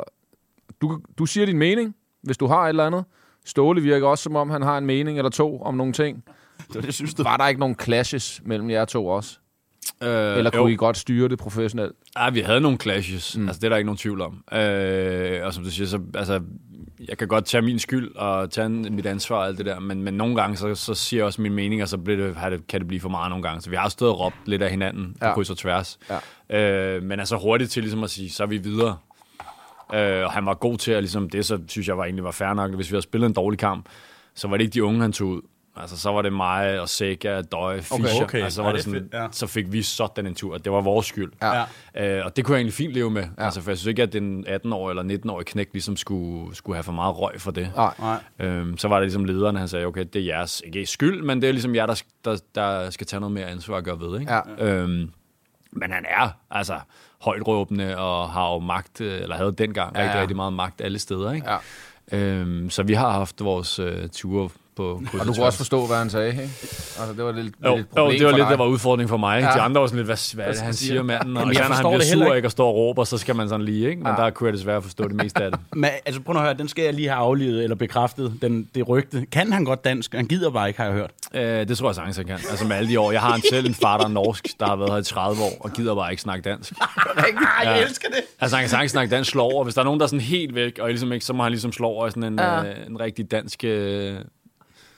Du, du siger din mening, hvis du har et eller andet. Ståle virker også, som om han har en mening eller to om nogle ting. Det, det synes du. Var der ikke nogen clashes mellem jer to også? øh, Eller kunne jo. I godt styre det professionelt? Ja, vi havde nogle clashes. Mm. Altså, det er der ikke nogen tvivl om. Øh, og som du siger, så, altså, jeg kan godt tage min skyld og tage mit ansvar og alt det der, men, men nogle gange, så, så siger jeg også min mening, og så bliver det, har det, kan det blive for meget nogle gange. Så vi har stået og råbt lidt af hinanden på Ja. kryds og tværs. Ja. Øh, men altså hurtigt til ligesom at sige, så er vi videre. Øh, og han var god til at ligesom, det så synes jeg var egentlig var fair nok. Hvis vi havde spillet en dårlig kamp, så var det ikke de unge, han tog ud. Altså, så var det mig og Sega, Døje, Fischer. okay. Altså, så, Ja, var det det sådan, fedt, ja. så fik vi sådan en tur. Det var vores skyld. Ja. Øh, og det kunne jeg egentlig fint leve med. Ja. Altså, for jeg synes ikke, at den 18-årige eller 19-årige knæk ligesom skulle, skulle have for meget røg for det. Nej. Øhm, så var det ligesom lederen, han sagde, okay, det er jeres, ikke skyld, men det er ligesom jer, der, der, der skal tage noget mere ansvar og gøre ved. Ikke? Ja. Øhm, men han er altså højt råbende og har jo magt, øh, eller havde dengang Ja, ja, rigtig, rigtig meget magt alle steder. Ikke? Ja. Øhm, så vi har haft vores øh, ture på kryds Og du kunne også forstå, hvad han sagde, ikke? Altså, det var lidt, jo, lidt problem jo, det var for lidt, dig. der var udfordring for mig. Ikke? Ja. De andre var sådan lidt, hvad, hvad det, han siger manden? Og Jamen, jeg især når han bliver sur ikke. og står og råber, så skal man sådan lige, ikke? Men Ja. der kunne jeg desværre forstå det meste af det. [LAUGHS] Men, altså, prøv at høre, den skal jeg lige have aflevet eller bekræftet, den, det rygte. Kan han godt dansk? Han gider bare ikke, har jeg hørt. Øh, det tror jeg sagtens, jeg kan. Altså med alle de år. Jeg har en selv en far, der er norsk, der har været her i 30 år, og gider bare ikke snakke dansk. [LAUGHS] Nej, jeg elsker det. Altså han kan sagtens snakke dansk slå over. Hvis der er nogen, der er sådan helt væk, og ligesom ikke, så må han ligesom slå over i sådan en, ja. øh, en rigtig dansk... Øh,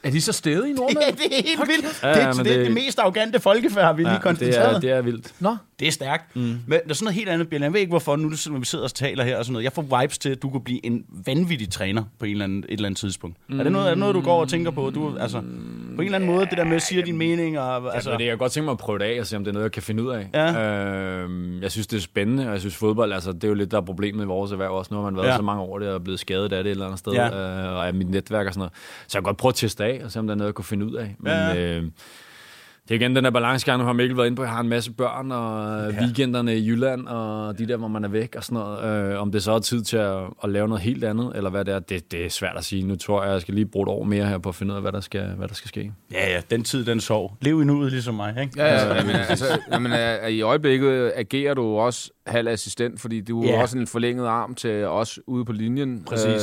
Er de så stedige i [LAUGHS] Nordmænd? Ja, det er helt vildt. Ja, det, ja, det, det, er det- mest arrogante folkefærd, har vi lige ja, det, konstateret. er, det er vildt. Nå, Det er stærkt. Mm. Men der er sådan noget helt andet, Bjørn. Jeg ved ikke, hvorfor nu, når vi sidder og taler her og sådan noget. Jeg får vibes til, at du kunne blive en vanvittig træner på en eller anden, et eller andet tidspunkt. Mm. Er, det noget, er det noget, du går og tænker på? Du, altså, på en eller anden måde, det der med at sige din mening. Og, Altså, altså, det, jeg kan godt tænke mig at prøve det af og se, om det er noget, jeg kan finde ud af. Ja. Øhm, jeg synes, det er spændende, og jeg synes fodbold, altså, det er jo lidt, der er problemet i vores erhverv også. Nu har man været Ja. ja. så mange år, det er blevet skadet af det et eller andet sted, Ja. ja. øh, og af mit netværk og sådan noget. Så jeg kan godt prøve at teste af, og se, om der er noget, jeg kunne finde ud af. Men Ja. øh, det er igen den der balancegang, nu har Mikkel været inde på. Jeg har en masse børn, og ja. weekenderne i Jylland, og de der, hvor man er væk og sådan noget. Øh, om det så er tid til at, at lave noget helt andet, eller hvad det er, det, det er svært at sige. Nu tror jeg, jeg skal lige bruge et år mere her på at finde ud af, hvad der skal, hvad der skal ske. ja, ja, den tid, den sov. Lev i nuet, ligesom mig, ikke? Ja, ja, jamen, altså, jamen, øh, i øjeblikket agerer du også halv assistent, fordi du er Ja. jo også en forlænget arm til os ude på linjen. Præcis. Øh,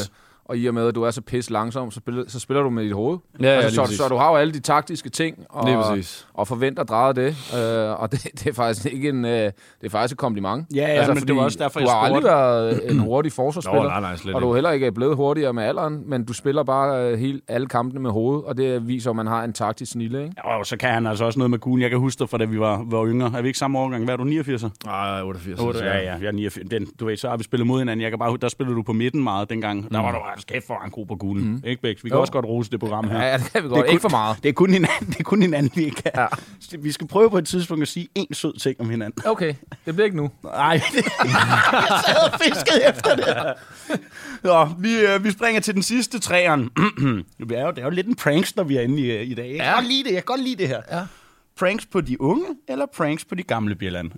og i og med, at du er så pis langsom, så spiller, så spiller du med dit hoved. Ja, ja, altså, lige så, præcis. så du har jo alle de taktiske ting, og, Lige præcis. og forventer drejet det. Øh, og det, [LAUGHS] det, er faktisk ikke en, øh, det er faktisk et kompliment. Ja, ja, men det var også derfor, du jeg har aldrig været en [CLEARS THROAT] hurtig forsvarsspiller, Nå, nej, nej, slet og du er ikke. heller ikke blevet hurtigere med alderen, men du spiller bare øh, helt, alle kampene med hovedet, og det viser, at man har en taktisk snille. Ikke? Og så kan han altså også noget med kuglen. Jeg kan huske dig fra, da vi var, var yngre. Er vi ikke samme årgang? Hvad er du, 89? Nej, 88. Oh, ja, ja, jeg er 89. Den, du ved, så har vi spillet mod hinanden. Jeg kan bare, der spillede du på midten meget dengang. Der var du altså kæft for en god på gulen. Mm. Ikke, Bæks? Vi kan Jo. også godt rose det program her. Ja, ja, det kan vi Det er godt. kun- Ikke for meget. Det er kun hinanden, det er kun hinanden vi ikke kan. Ja. Vi skal prøve på et tidspunkt at sige en sød ting om hinanden. Okay, det bliver ikke nu. Nej, det, [LAUGHS] jeg sad og fiskede efter det. Nå, vi, øh, vi springer til den sidste træeren. [CLEARS THROAT] det, er jo, det er jo lidt en pranks, når vi er inde i, i dag. Jeg kan Ja. godt lide det, jeg kan godt lide det her. Ja. Pranks på de unge, eller pranks på de gamle Bjelland?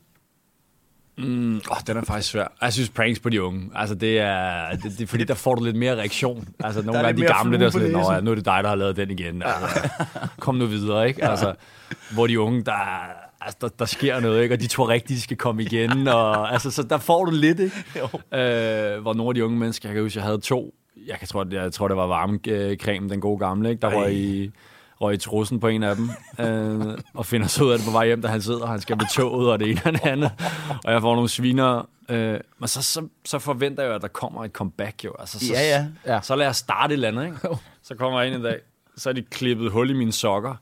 Mm, oh, den er faktisk svær. Jeg synes pranks på de unge. Altså, det er, det, det er fordi, der får du lidt mere reaktion. Altså, nogle gange de gamle, der er sådan lidt, Nå, næsen." ja, nu er det dig, der har lavet den igen. Altså, [LAUGHS] kom nu videre, ikke? Altså, hvor de unge, der, altså, der, der sker noget, ikke? Og de tror rigtigt, de skal komme igen. Og, altså, så der får du lidt, ikke? Øh, hvor nogle af de unge mennesker, jeg kan huske, jeg havde to, jeg, kan, tror, jeg tror, det var varmecreme, den gode gamle, ikke? Der var i røg i trussen på en af dem, [LAUGHS] øh, og finder så ud af det på vej hjem, da han sidder, og han skal med toget, og det ene og det andet. Og jeg får nogle sviner. Øh, men så, så, så forventer jeg at der kommer et comeback, jo. Altså, så, Ja, ja. Ja. Så lad os starte et eller andet, ikke? Så kommer jeg ind en dag, så er de klippet hul i mine sokker.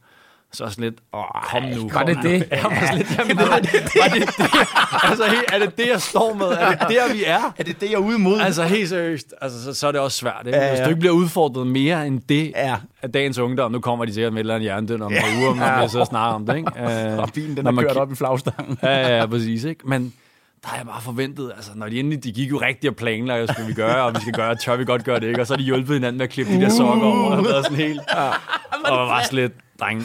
Så er sådan lidt, Åh, kom nu. Var [LAUGHS] [LAUGHS] det det? Ja, var lidt, jamen, var det, var det, det? Altså, er det det, jeg står med? Er det der, vi er? Er det det, jeg er ude mod? Altså helt seriøst, altså, så, så er det også svært. Ikke? Ja, Ja, ja. Hvis du ikke bliver udfordret mere end det Ja. af dagens ungdom, nu kommer de sikkert med et eller andet hjernedød om en uge, om man bliver så snart om det. Ikke? [LAUGHS] Uh, og bilen, den er kørt op i flagstangen. Ja, ja, ja, præcis. Ikke? Men der har jeg bare forventet, altså når de endelig, de gik jo rigtig og planlagde, skal vi gøre, og vi skal gøre, tør vi godt gøre det, ikke? Og så har de hjulpet hinanden med at klippe de der sokker over, og været sådan helt, og var sådan lidt, dreng,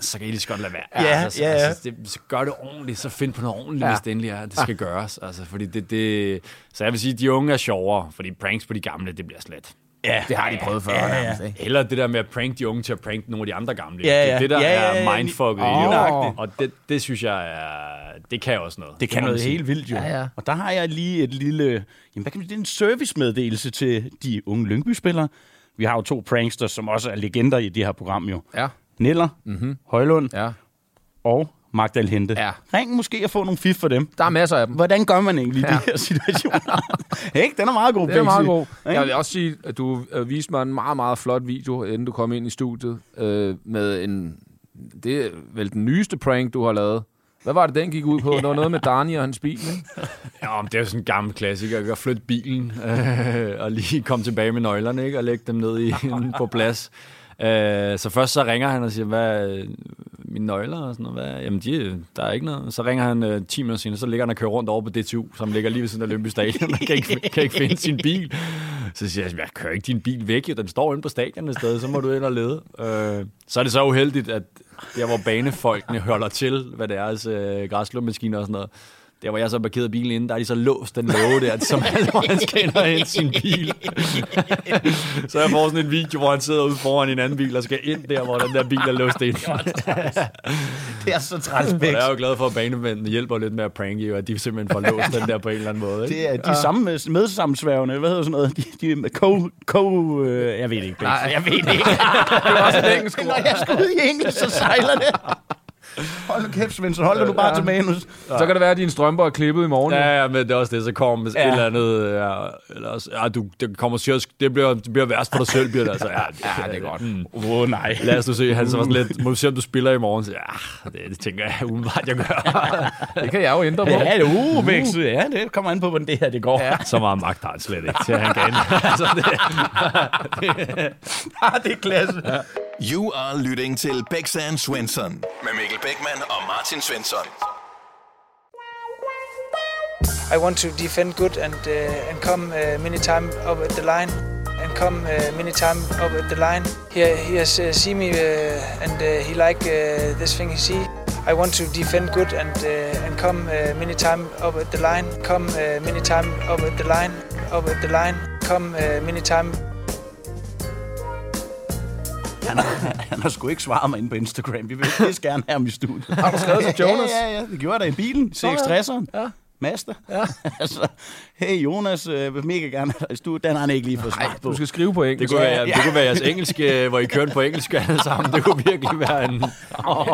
så kan I lige så godt lade være. Ja, altså, ja, ja. Altså, det, så gør det ordentligt, så find på noget ordentligt, ja. hvis det endelig er, det skal gøres. Altså, fordi det, det, så jeg vil sige, at de unge er sjovere, fordi pranks på de gamle, det bliver slet. Ja, Det har de prøvet før. Ja, ja. nærmest, ikke? Eller det der med at prank de unge til at prank nogle af de andre gamle. Ja, Det ja. er det, der Ja, ja, ja, er ja. mindfucket Lige i nøjagtigt. Og det, det synes jeg er, det kan også noget. Det kan må man noget sige. helt vildt jo. Ja, ja. Og der har jeg lige et lille, jamen hvad kan man det er en servicemeddelelse til de unge Lyngby-spillere. Vi har jo to pranksters, som også er legender i det her program jo. Ja. Neller, mm-hmm. Højlund ja. og Magdal Hente. Ja. Ring måske at få nogle fif for dem. Der er masser af dem. Hvordan gør man egentlig i Ja. de her situationer? [LAUGHS] ikke? Den er meget god, Det er meget god. Ikke? Jeg vil også sige, at du øh, viste mig en meget, meget flot video, inden du kom ind i studiet, øh, med en... Det er vel den nyeste prank, du har lavet. Hvad var det, den gik ud på? [LAUGHS] Det var noget med Darnie og hans bil, ikke? Ja, men det er jo sådan en gammel klassiker. Jeg kan flytte bilen [LAUGHS] øh, og lige komme tilbage med nøglerne ikke? og lægge dem ned i, på plads. Øh, så først så ringer han og siger, hvad er mine nøgler og sådan noget? Hvad? Jamen, de, øh, der er ikke noget. Så ringer han øh, 10 minutter senere, så ligger han og kører rundt over på DTU, som ligger lige ved siden af Lømby Stadion, og kan ikke, kan ikke finde sin bil. Så siger jeg, jeg kører ikke din bil væk, jo. den står inde på stadion et sted, så må du ind og lede. Øh, så er det så uheldigt, at der hvor banefolkene holder til, hvad deres øh, græsslåmaskiner og sådan noget, der hvor jeg så parkerede bilen inde, der er de så låst den låge der, som han, hvor han skal ind og hente sin bil. [LAUGHS] så jeg får sådan en video, hvor han sidder ude foran en anden bil og skal ind der, hvor den der bil er låst ind. Det er så træls, Og jeg er jo glad for, at banemændene hjælper lidt med at pranke, jo, at de simpelthen får låst den der på en eller anden måde. Ikke? Det er de samme med- medsammensværgende, hvad hedder sådan noget? De, de med co, co øh, jeg ved ikke, Bæks. Nej. Jeg ved ikke. [LAUGHS] Det er også et engelsk Når ord. jeg skal ud i engelsk, så sejler det. [LAUGHS] Hold nu kæft, Svend, så hold nu bare til manus. Så kan det være, at dine strømper er klippet i morgen. Ja, ja, men det er også det, så kommer ja. Ja. et eller andet, ja, eller, også- ja, du, det kommer seriøst, det bliver, det bliver værst for dig selv, bliver det altså. Ja, Ja, det er godt. Mm. Oh, nej. Lad os nu se, han så var sådan lidt, må vi se, om du spiller i morgen? Så, ja, det, det tænker jeg umiddelbart, jeg gør. [LAUGHS] Det kan jeg jo ændre på. Ja, det er uh. Ja, det kommer an på, hvordan det her det går. Ja. [LAUGHS] så meget magt har han slet ikke til, at han kan ændre. altså, det, [LAUGHS] det er klasse. You are lytting til Bæksan Svensson med Mikkel Bækman og Martin Svensson. I want to defend good and uh, and come uh, many time up at the line and come uh, many time up at the line. He he has uh, see me uh, and uh, he like uh, this thing he see. I want to defend good and uh, and come uh, many time up at the line. Come uh, many time up at the line. Up at the line. Come uh, many time han, har- han har sgu ikke svaret mig ind på Instagram. Vi vil pisse gerne have ham i studiet. Har du skrevet til Jonas? Ja, ja, ja. Det gjorde jeg da i bilen. CX-60'eren. Ja. Mazda. Ja. [LAUGHS] altså, hey Jonas, øh, vil mega gerne have studiet. Den har han ikke lige fået svaret på. du skal skrive på det, engelsk. kunne være, det kunne være jeres engelske, hvor I kørte på engelsk alle sammen. Det kunne virkelig være en...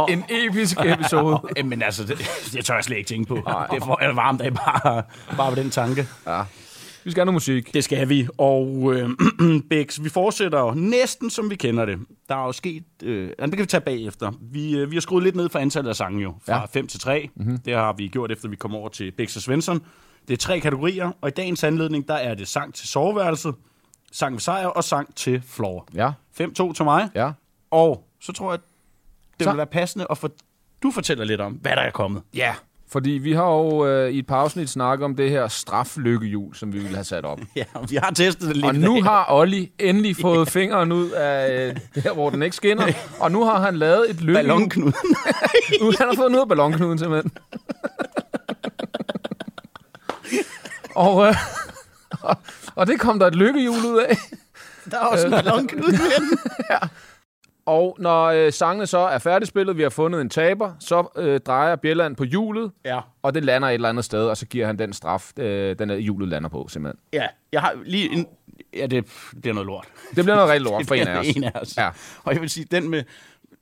[LAUGHS] En episk episode. [LAUGHS] Øh, Men altså, det, det tør jeg slet ikke tænke på. Det får jeg varmt af bare, bare ved den tanke. Vi skal have noget musik. Det skal vi. Og øh, [CLEARS THROAT] Bex, vi fortsætter jo næsten, som vi kender det. Der er jo sket... Øh, det kan vi tage bagefter. Vi, øh, vi har skruet lidt ned for antallet af sange jo. Fra Ja. ja. 5 til 3. Mm-hmm. Det har vi gjort, efter vi kom over til Bex og Svensson. Det er tre kategorier, og i dagens anledning, der er det sang til soveværelset, sang ved sejr og sang til floor. Ja, 5-2 til mig. ja. Og så tror jeg, det Så- vil være passende at få, du fortæller lidt om, hvad der er kommet. Ja, fordi vi har jo øh, i et par afsnit snakket om det her straflykkehjul, som vi ville have sat op. [LAUGHS] Ja, vi har testet det lidt. Og nu dag. har Olli endelig [LAUGHS] fået fingeren ud af øh, der, hvor den ikke skinner. [LAUGHS] Og nu har han lavet et lykkehjul. ballonknuden. Nu, han har fået noget af ballonknuden, simpelthen. og, øh, og, og det kom der et lykkehjul ud af. der er også en ballonknude den. Og når øh, sangene så er færdigspillet, vi har fundet en taber, så øh, drejer Bjelland på hjulet, Ja. og det lander et eller andet sted, og så giver han den straf, øh, den er hjulet lander på, simpelthen. Ja, jeg har lige en... Ja, det bliver noget lort. Det bliver noget rigtig lort for [LAUGHS] en Det af os. En af os. Ja. Og jeg vil sige, den med...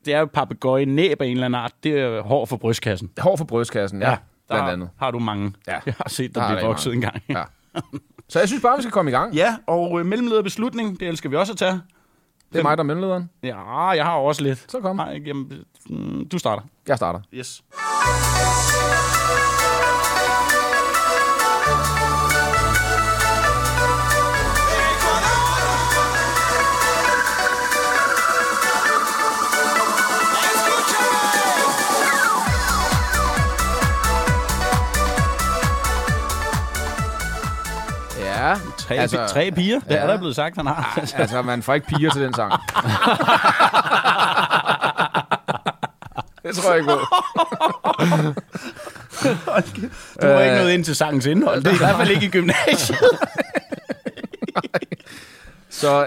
Det er jo papegøje næb af en eller anden art. Det er hård for brystkassen. Hård for brystkassen, ja, ja blandt der andet. har du mange. Ja. Jeg har set dig er blive vokset en gang. Ja. Så jeg synes bare, vi skal komme i gang. Ja, og øh, mellemleder beslutning, det elsker vi også at tage. Det er mig, der er mellemlederen. Ja, jeg har også lidt. Så kom. Nej, jamen, mm, du starter. Jeg starter. Yes. Ja, Tre, altså, tre piger, det ja. er der blevet sagt, han har. altså man får ikke piger til den sang. [LAUGHS] det tror jeg ikke på. Du har ikke noget ind til sangens indhold. Det er i hvert fald ikke i gymnasiet. [LAUGHS] Så,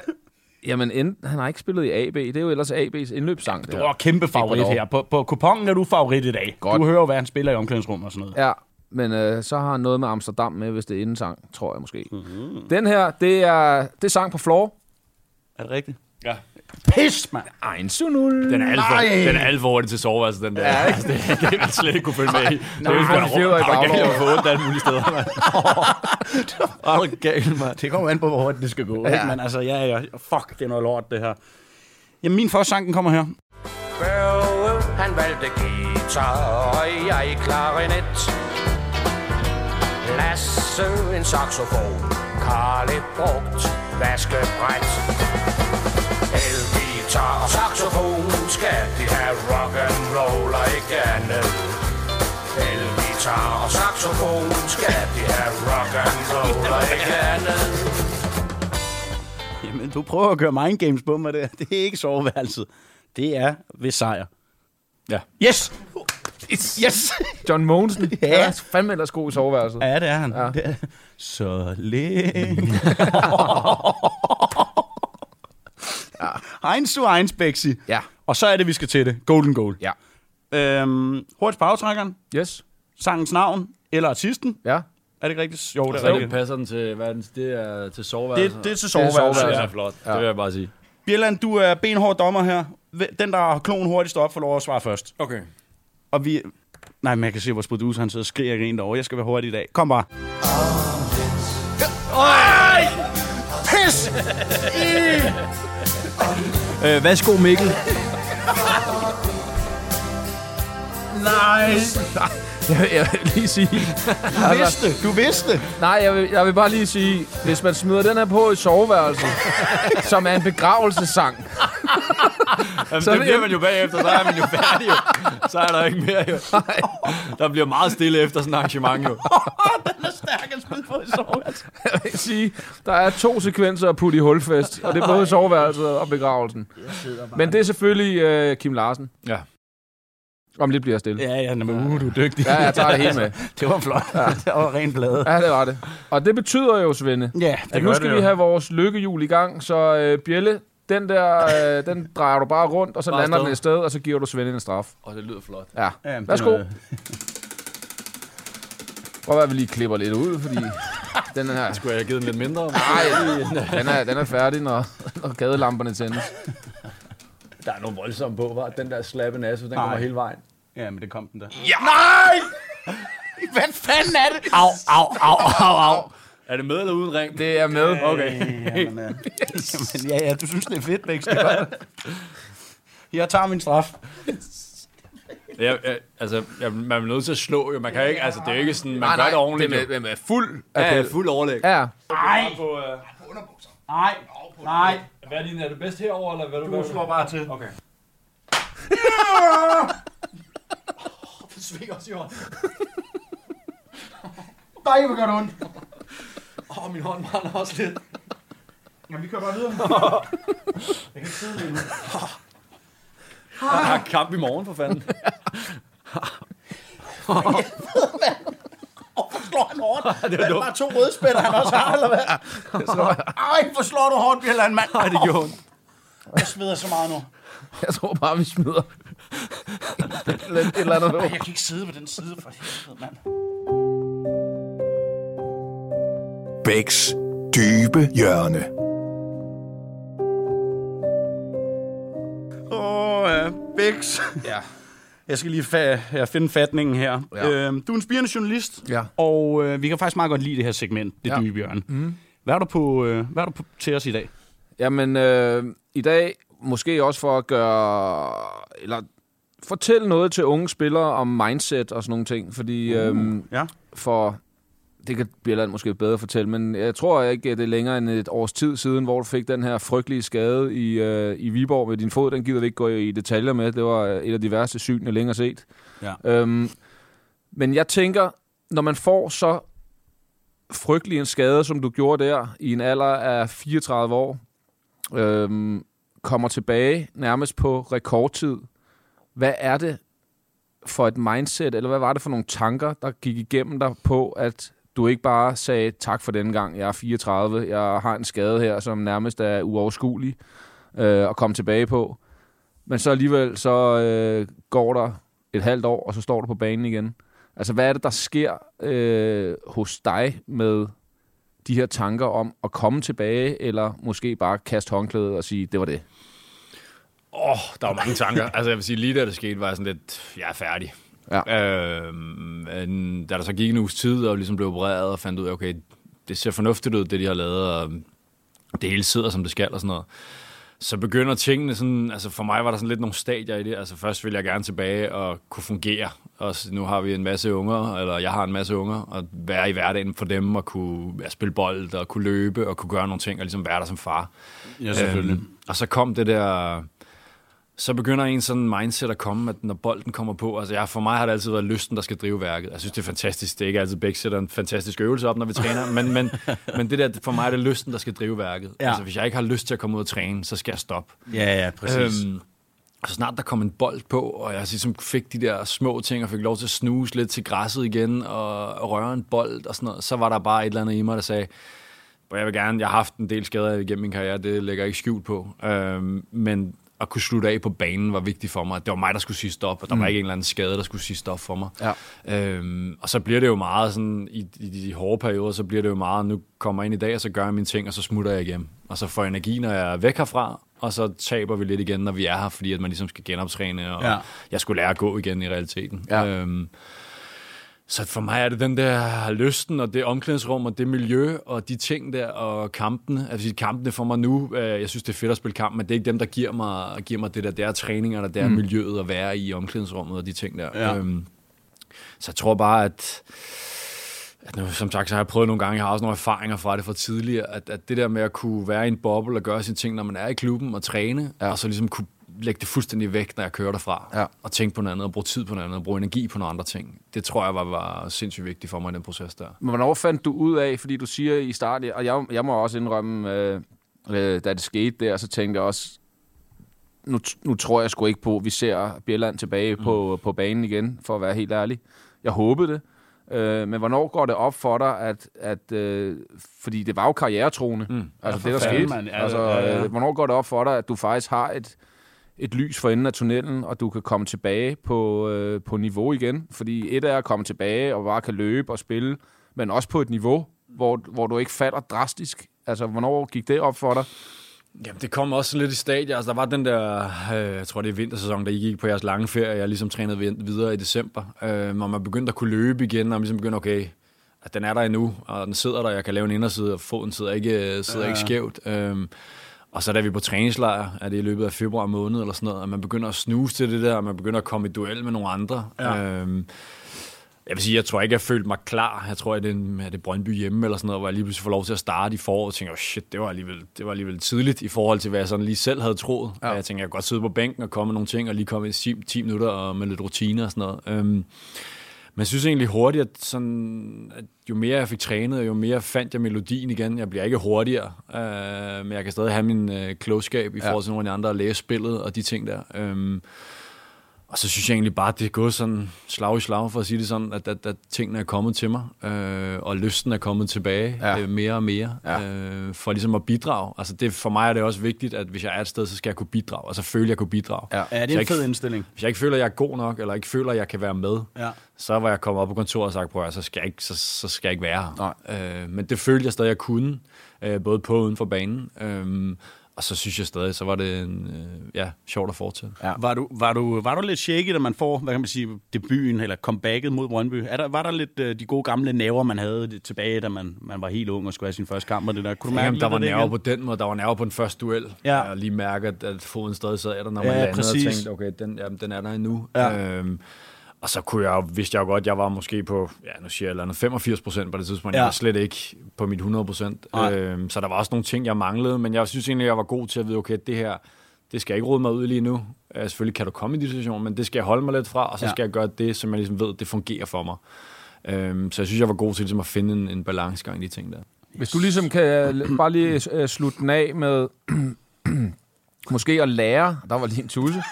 jamen, enten, han har ikke spillet i AB. Det er jo ellers AB's indløbssang. det Du er kæmpe favorit her. På, på kupongen er du favorit i dag. Godt. Du hører jo, hvad han spiller i omklædningsrum og sådan noget. Ja, men øh, så har han noget med Amsterdam med, hvis det er indensang, tror jeg måske. Mm-hmm. Den her, det er, det er sang på floor. Er det rigtigt? Ja. Pis, mand! 1-0. Den er alt for, Nej. den er alt for til soveværelset, den der. Ja, det, det, kan man slet ikke kunne følge med i. Det er jo ikke i baglåret. Jeg få ondt alle mulige steder, mand. [LAUGHS] Åh, oh, galt, mand. Det kommer an på, hvor hurtigt det skal gå. Ja. Ikke? Men altså, ja, ja. Fuck, det er noget lort, det her. Jamen, min første sang, den kommer her. Børge, han valgte guitar, og jeg klarinet. Lasse, en saxofon. Karl et brugt vaskebræt. Elgitar og saxofon skal de have rock and roll og ikke andet. Elgitar og saxofon skal de have rock and roll og ikke andet. Jamen, du prøver at gøre mind games på mig der. Det er ikke soveværelset. Det er ved sejr. Ja. Yes! Præcis. Yes! John Mogensen. [LAUGHS] Ja. Han er fandme ellers god i soveværelset. Ja, det er han. Ja. Det er. Så længe. [LAUGHS] Heinz zu Heinz, Bexi. Ja. Og så er det, vi skal til det. Golden Goal. Ja. Øhm, hurtigt på aftrækkeren. Yes. Sangens navn eller artisten. Ja. Er det ikke rigtigt? Jo, det er rigtigt. passer den til, hvad er den, det er til soveværelse. Det, det er til Det er soveværelse. soveværelse. ja, flot. Ja. Det vil jeg bare sige. Bjelland, du er benhård dommer her. Den, der har kloen hurtigst op, får lov at svare først. Okay. Og vi... Nej, men jeg kan se, vores producer han sidder og skriger griner derovre. Jeg skal være hurtig i dag. Kom bare. Ej! Pis! Øh, værsgo Mikkel. Nej! Jeg, jeg vil lige sige... Du vidste, du vidste. Nej, jeg vil, jeg vil bare lige sige, hvis man smider den her på i soveværelset, som er en begravelsessang, Jamen, Så det er det- bliver man jo bagefter, så er man jo færdig jo. Så er der ikke mere jo. Der bliver meget stille efter sådan et arrangement jo. [LAUGHS] Den er stærk at smide på i soveværelset. jeg vil sige, der er to sekvenser at putte i hulfest, og det er både soveværelset og begravelsen. Men det er selvfølgelig øh, Kim Larsen. Ja. Om lidt bliver jeg stille. Ja, ja, men uh, du er dygtig. Ja, jeg tager det hele med. [LAUGHS] Det var flot. Ja. [LAUGHS] det var rent blade. Ja, det var det. Og det betyder jo, Svende, Ja, det at nu skal vi have vores lykkehjul i gang, så øh, Bjelle, den der, øh, den [LAUGHS] drejer du bare rundt, og så Bare lander afsted. den et sted, og så giver du Svende en straf. Og det lyder flot. Ja. Ja, Værsgo. den [LAUGHS] Prøv at vi lige klipper lidt ud, fordi [LAUGHS] den her... Skulle jeg have givet den lidt mindre? Nej, den er, den er færdig, når, når gadelamperne tændes. Der er noget voldsomt på, var Den der slappe nasse, den Nej. kommer hele vejen. Ja, men det kom den der. Ja! Nej! Hvad fanden er det? Au, au, au, au, au. Er det med eller uden ring? Det er med. Okay. Jamen, øh, [LAUGHS] jamen, ja, ja, du synes, det er fedt, er godt. Jeg tager min straf. Jeg, altså, jeg, man er nødt til at slå jo. Man kan ikke, altså, det er jo ikke sådan, man Nej, gør nej, det ordentligt. det er med, med fuld Ja, ja, appel. fuld overlæg. Ja, Nej, nej, nej. Hvad er din? Er det bedst herover eller hvad Du slår bare til. Okay. [LAUGHS] Det svinger også i hånden. Nej, hvor gør det ondt. Oh, min hånd brænder også lidt. Jamen, vi kører bare videre. [LAUGHS] Jeg kan ikke sidde lige nu. Jeg har kamp i morgen, for fanden. Hvorfor slår han hårdt? det Det er dumt. bare to rødspætter, han også har, eller hvad? Ej, hvor slår du hårdt, Bjelland, mand. Nej, det gjorde ondt. Jeg sveder så meget nu. jeg tror bare, vi smider et, et eller andet. Ej, jeg kan ikke sidde på den side for helvede, mand. Bæks dybe hjørne. Åh, oh, ja, Bix. Ja. Jeg skal lige fa- finde fatningen her. Ja. Øhm, du er en spirende journalist, Ja. og øh, vi kan faktisk meget godt lide det her segment, det Ja. dybe hjørne. Mm. Hvad er du på, øh, hvad er du på til os i dag? Jamen, øh, i dag måske også for at gøre... Eller fortælle noget til unge spillere om mindset og sådan nogle ting. Fordi uh, øhm, Ja. for... Det kan Bjelland måske bedre fortælle, men jeg tror ikke, at det er længere end et års tid siden, hvor du fik den her frygtelige skade i, øh, i Viborg med din fod. Den gider vi ikke gå i detaljer med. Det var et af de værste syn, jeg længere set. Ja. Øhm, men jeg tænker, når man får så frygtelig en skade, som du gjorde der, i en alder af 34 år, øhm, kommer tilbage nærmest på rekordtid. Hvad er det for et mindset, eller hvad var det for nogle tanker, der gik igennem dig på, at du ikke bare sagde, tak for den gang, jeg er 34, jeg har en skade her, som nærmest er uoverskuelig øh, at komme tilbage på. Men så alligevel, så øh, går der et halvt år, og så står du på banen igen. Altså, hvad er det, der sker øh, hos dig med de her tanker om at komme tilbage, eller måske bare kaste håndklædet og sige, det var det? Åh, oh, der var mange tanker. altså, jeg vil sige, lige da det skete, var jeg sådan lidt, jeg er færdig. Ja. Øh, men da der så gik en uges tid, og ligesom blev opereret, og fandt ud af, okay, det ser fornuftigt ud, det de har lavet, og det hele sidder, som det skal, og sådan noget. Så begynder tingene sådan, altså for mig var der sådan lidt nogle stadier i det. Altså først ville jeg gerne tilbage og kunne fungere. Og nu har vi en masse unger, eller jeg har en masse unger, og være i hverdagen for dem, og kunne ja, spille bold, og kunne løbe, og kunne gøre nogle ting, og ligesom være der som far. Ja, selvfølgelig. Øhm, og så kom det der... Så begynder en sådan mindset at komme, at når bolden kommer på, altså jeg, for mig har det altid været lysten, der skal drive værket. Jeg synes, det er fantastisk. Det er ikke altid begge sætter en fantastisk øvelse op, når vi træner, men, men, [LAUGHS] men det der, for mig er det lysten, der skal drive værket. Ja. Altså hvis jeg ikke har lyst til at komme ud og træne, så skal jeg stoppe. Ja, ja, præcis. Øhm, Og så snart der kom en bold på, og jeg ligesom fik de der små ting, og fik lov til at snuse lidt til græsset igen, og, røre en bold og sådan noget, så var der bare et eller andet i mig, der sagde, "Bro, jeg vil gerne, jeg har haft en del skader igennem min karriere, det lægger jeg ikke skjult på. Øhm, men at kunne slutte af på banen var vigtigt for mig. Det var mig, der skulle sige stop, og der mm. var ikke en eller anden skade, der skulle sige stop for mig. Ja. Øhm, og så bliver det jo meget sådan, i, i de hårde perioder, så bliver det jo meget, nu kommer jeg ind i dag, og så gør jeg mine ting, og så smutter jeg hjem. Og så får jeg energi, når jeg er væk herfra, og så taber vi lidt igen, når vi er her, fordi at man ligesom skal genoptræne, og Ja. ja. jeg skulle lære at gå igen i realiteten. Ja. Øhm, så for mig er det den der lysten, og det omklædningsrum, og det miljø, og de ting der, og kampene. Altså kampene for mig nu, øh, jeg synes, det er fedt at spille kamp, men det er ikke dem, der giver mig, giver mig det der. Det er træningerne, det er mm. miljøet at være i omklædningsrummet, og de ting der. Ja. Øhm, så jeg tror bare, at, at nu, som sagt, så har jeg prøvet nogle gange, jeg har også nogle erfaringer fra det fra tidligere, at, at det der med at kunne være i en boble og gøre sine ting, når man er i klubben og træne, ja. og så ligesom kunne lægge det fuldstændig væk, når jeg kører derfra, Ja. og tænke på noget andet, og bruge tid på noget andet, og bruge energi på nogle andre ting. Det tror jeg var, var sindssygt vigtigt for mig i den proces der. Men hvornår fandt du ud af, fordi du siger i starten, og jeg, jeg må også indrømme, øh, øh, da det skete der, så tænkte jeg også, nu, nu tror jeg sgu ikke på, at vi ser Bjelland tilbage mm. på, på banen igen, for at være helt ærlig. Jeg håbede det. Øh, men hvornår går det op for dig, at, at øh, fordi det var jo karrieretroende, mm. altså Ja, det der skete. mand. Ja, altså, ja, ja. øh, hvornår går det op for dig, at du faktisk har et, et lys for enden af tunnelen, og du kan komme tilbage på, øh, på niveau igen? Fordi et er at komme tilbage og bare kan løbe og spille, men også på et niveau, hvor, hvor du ikke falder drastisk. Altså, hvornår gik det op for dig? Jamen, det kom også lidt i stadier. Altså, der var den der, øh, jeg tror det er vintersæson, der I gik på jeres lange ferie. Jeg ligesom trænede vid- videre i december. Øh, hvor man begyndte at kunne løbe igen, og man ligesom begyndte, okay, at den er der endnu, og den sidder der, jeg kan lave en inderside, og foden sidder ikke, sidder ja. ikke skævt. Øh, og så da vi på træningslejr, er det i løbet af februar måned eller sådan noget, at man begynder at snuse til det der, og man begynder at komme i duel med nogle andre. Ja. Øhm, jeg vil sige, jeg tror ikke, jeg følte mig klar. Jeg tror, at det er, er det Brøndby hjemme eller sådan noget, hvor jeg lige pludselig får lov til at starte i foråret, og tænker, oh shit, det var, alligevel, det var alligevel tidligt i forhold til, hvad jeg sådan lige selv havde troet. Ja. Jeg tænker, jeg kan godt sidde på bænken og komme med nogle ting, og lige komme i 10, 10 minutter og med lidt rutine og sådan noget. Øhm, men jeg synes egentlig hurtigt, at, sådan, at jo mere jeg fik trænet, jo mere fandt jeg melodien igen. Jeg bliver ikke hurtigere, øh, men jeg kan stadig have min øh, klogskab i Ja. forhold til nogle af de andre, og læse spillet og de ting der. Øhm, og så synes jeg egentlig bare, at det er gået sådan slag i slag, for at sige det sådan, at, at, at tingene er kommet til mig, øh, og lysten er kommet tilbage Ja. ja. øh, mere og mere, Ja. ja. øh, for ligesom at bidrage. Altså det, for mig er det også vigtigt, at hvis jeg er et sted, så skal jeg kunne bidrage, altså føle, at jeg kunne bidrage. Ja, det er en jeg ikke- fed indstilling. Hvis jeg ikke føler, at jeg er god nok, eller ikke føler, at jeg kan være med, Ja. så var jeg kommet op på kontoret og sagt, prøv at, så skal jeg ikke, så, så skal jeg ikke være her. Nej. Øh, men det følte jeg stadig, at jeg kunne, øh, både på og uden for banen. Øh, og så synes jeg stadig, så var det en, øh, ja, sjovt at fortsætte. Ja. Var, du, var, du, var du lidt shaky, da man får, hvad kan man sige, debuten eller comebacket mod Brøndby? Er der, var der lidt øh, de gode gamle næver, man havde tilbage, da man, man var helt ung og skulle have sin første kamp og det der? Kunne du mærke Jamen, der var nerver igen? på den måde. Der var nerver på den første duel. Ja. Jeg lige mærke, at, at foden stadig sad der, når man Ja, landede præcis. og tænkte, okay, den, jamen, den er der endnu. Ja. Øhm, og så kunne jeg, vidste jeg jo godt, at jeg var måske på, ja, nu siger jeg eller andet, 85 procent på det tidspunkt. Ja. Jeg var slet ikke på mit 100 procent. Øhm, så der var også nogle ting, jeg manglede, men jeg synes egentlig, jeg var god til at vide, okay, det her, det skal jeg ikke rode mig ud i lige nu. Uh, selvfølgelig kan du komme i de situationer, men det skal jeg holde mig lidt fra, og så Ja. skal jeg gøre det, som jeg ligesom ved, det fungerer for mig. Øhm, så jeg synes, jeg var god til ligesom, at finde en, en balancegang i de ting der. Hvis du ligesom kan øh, bare lige øh, slutte den af med måske at lære, der var lige en tusse,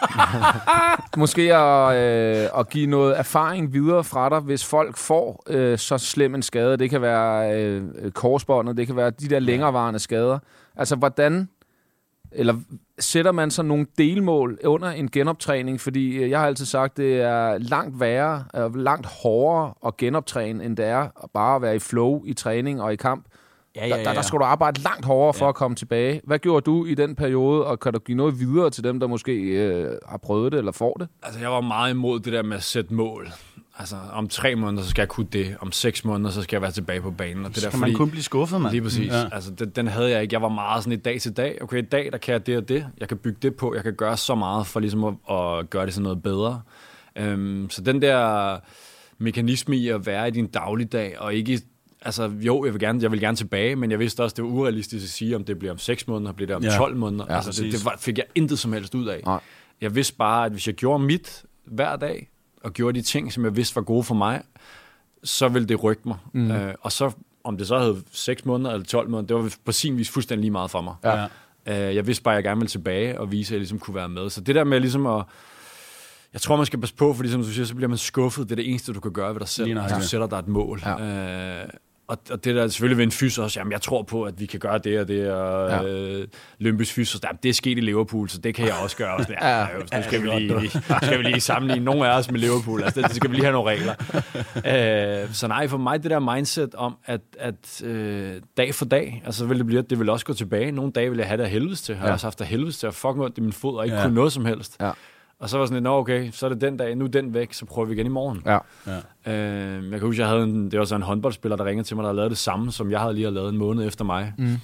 [LAUGHS] måske at, øh, at give noget erfaring videre fra dig, hvis folk får øh, så slem en skade. Det kan være øh, korsbåndet, det kan være de der længerevarende skader. Altså, hvordan eller sætter man så nogle delmål under en genoptræning? Fordi øh, jeg har altid sagt, det er langt værre, øh, langt hårdere at genoptræne, end det er bare at være i flow i træning og i kamp. Ja, Der, der, der skal du arbejde langt hårdere for Ja. at komme tilbage. Hvad gjorde du i den periode, og kan du give noget videre til dem, der måske øh, har prøvet det eller får det? Altså, jeg var meget imod det der med at sætte mål. Altså, om tre måneder, så skal jeg kunne det. Om seks måneder, så skal jeg være tilbage på banen. Og det Så der, kan man kun blive skuffet, mand. Lige præcis. Ja. Ja. Altså, den, den havde jeg ikke. Jeg var meget sådan i dag til dag. Okay, i dag, der kan jeg det og det. Jeg kan bygge det på. Jeg kan gøre så meget for ligesom at, at gøre det sådan noget bedre. Øhm, så den der mekanisme i at være i din dagligdag, og ikke... Altså, jo, jeg vil, gerne, jeg vil gerne tilbage, men jeg vidste også, det var urealistisk at sige, om det bliver om 6 måneder, bliver det om Ja. 12 måneder. Ja, altså, det, det var, fik jeg intet som helst ud af. Nej. Jeg vidste bare, at hvis jeg gjorde mit hver dag, og gjorde de ting, som jeg vidste var gode for mig, så ville det rykke mig. Mm. Øh, og så, om det så havde 6 måneder eller 12 måneder, det var på sin vis fuldstændig lige meget for mig. Ja. Øh, jeg vidste bare, at jeg gerne ville tilbage og vise, at jeg ligesom kunne være med. Så det der med ligesom at... Jeg tror, man skal passe på, fordi som du siger, så bliver man skuffet. Det er det eneste, du kan gøre ved dig selv, nøjagtigt. du sætter dig et mål. Ja. Øh, og, og det der er selvfølgelig ved en fys også, jamen jeg tror på, at vi kan gøre det og det, og Ja. ja. øh, Lymbys fys, og det er sket i Liverpool, så det kan jeg også gøre. Og sådan, ja, Ja. ja, nu skal, vi lige, skal vi lige sammenligne nogle af os med Liverpool, altså det, det skal vi lige have nogle regler. Øh, så nej, for mig det der mindset om, at, at øh, dag for dag, altså vil det blive, det vil også gå tilbage. Nogle dage vil jeg have det af helvedes til, har jeg Ja. også haft af helvedes til, at fucking ondt i min fod, og ikke Ja. ja. kunne noget som helst. Ja. Og så var sådan lidt, nå okay, så er det den dag, nu er den væk, så prøver vi igen i morgen. Ja. Øh, jeg kan huske, jeg havde en, det var så en håndboldspiller, der ringede til mig, der havde lavet det samme, som jeg havde lige lavet en måned efter mig. Mm.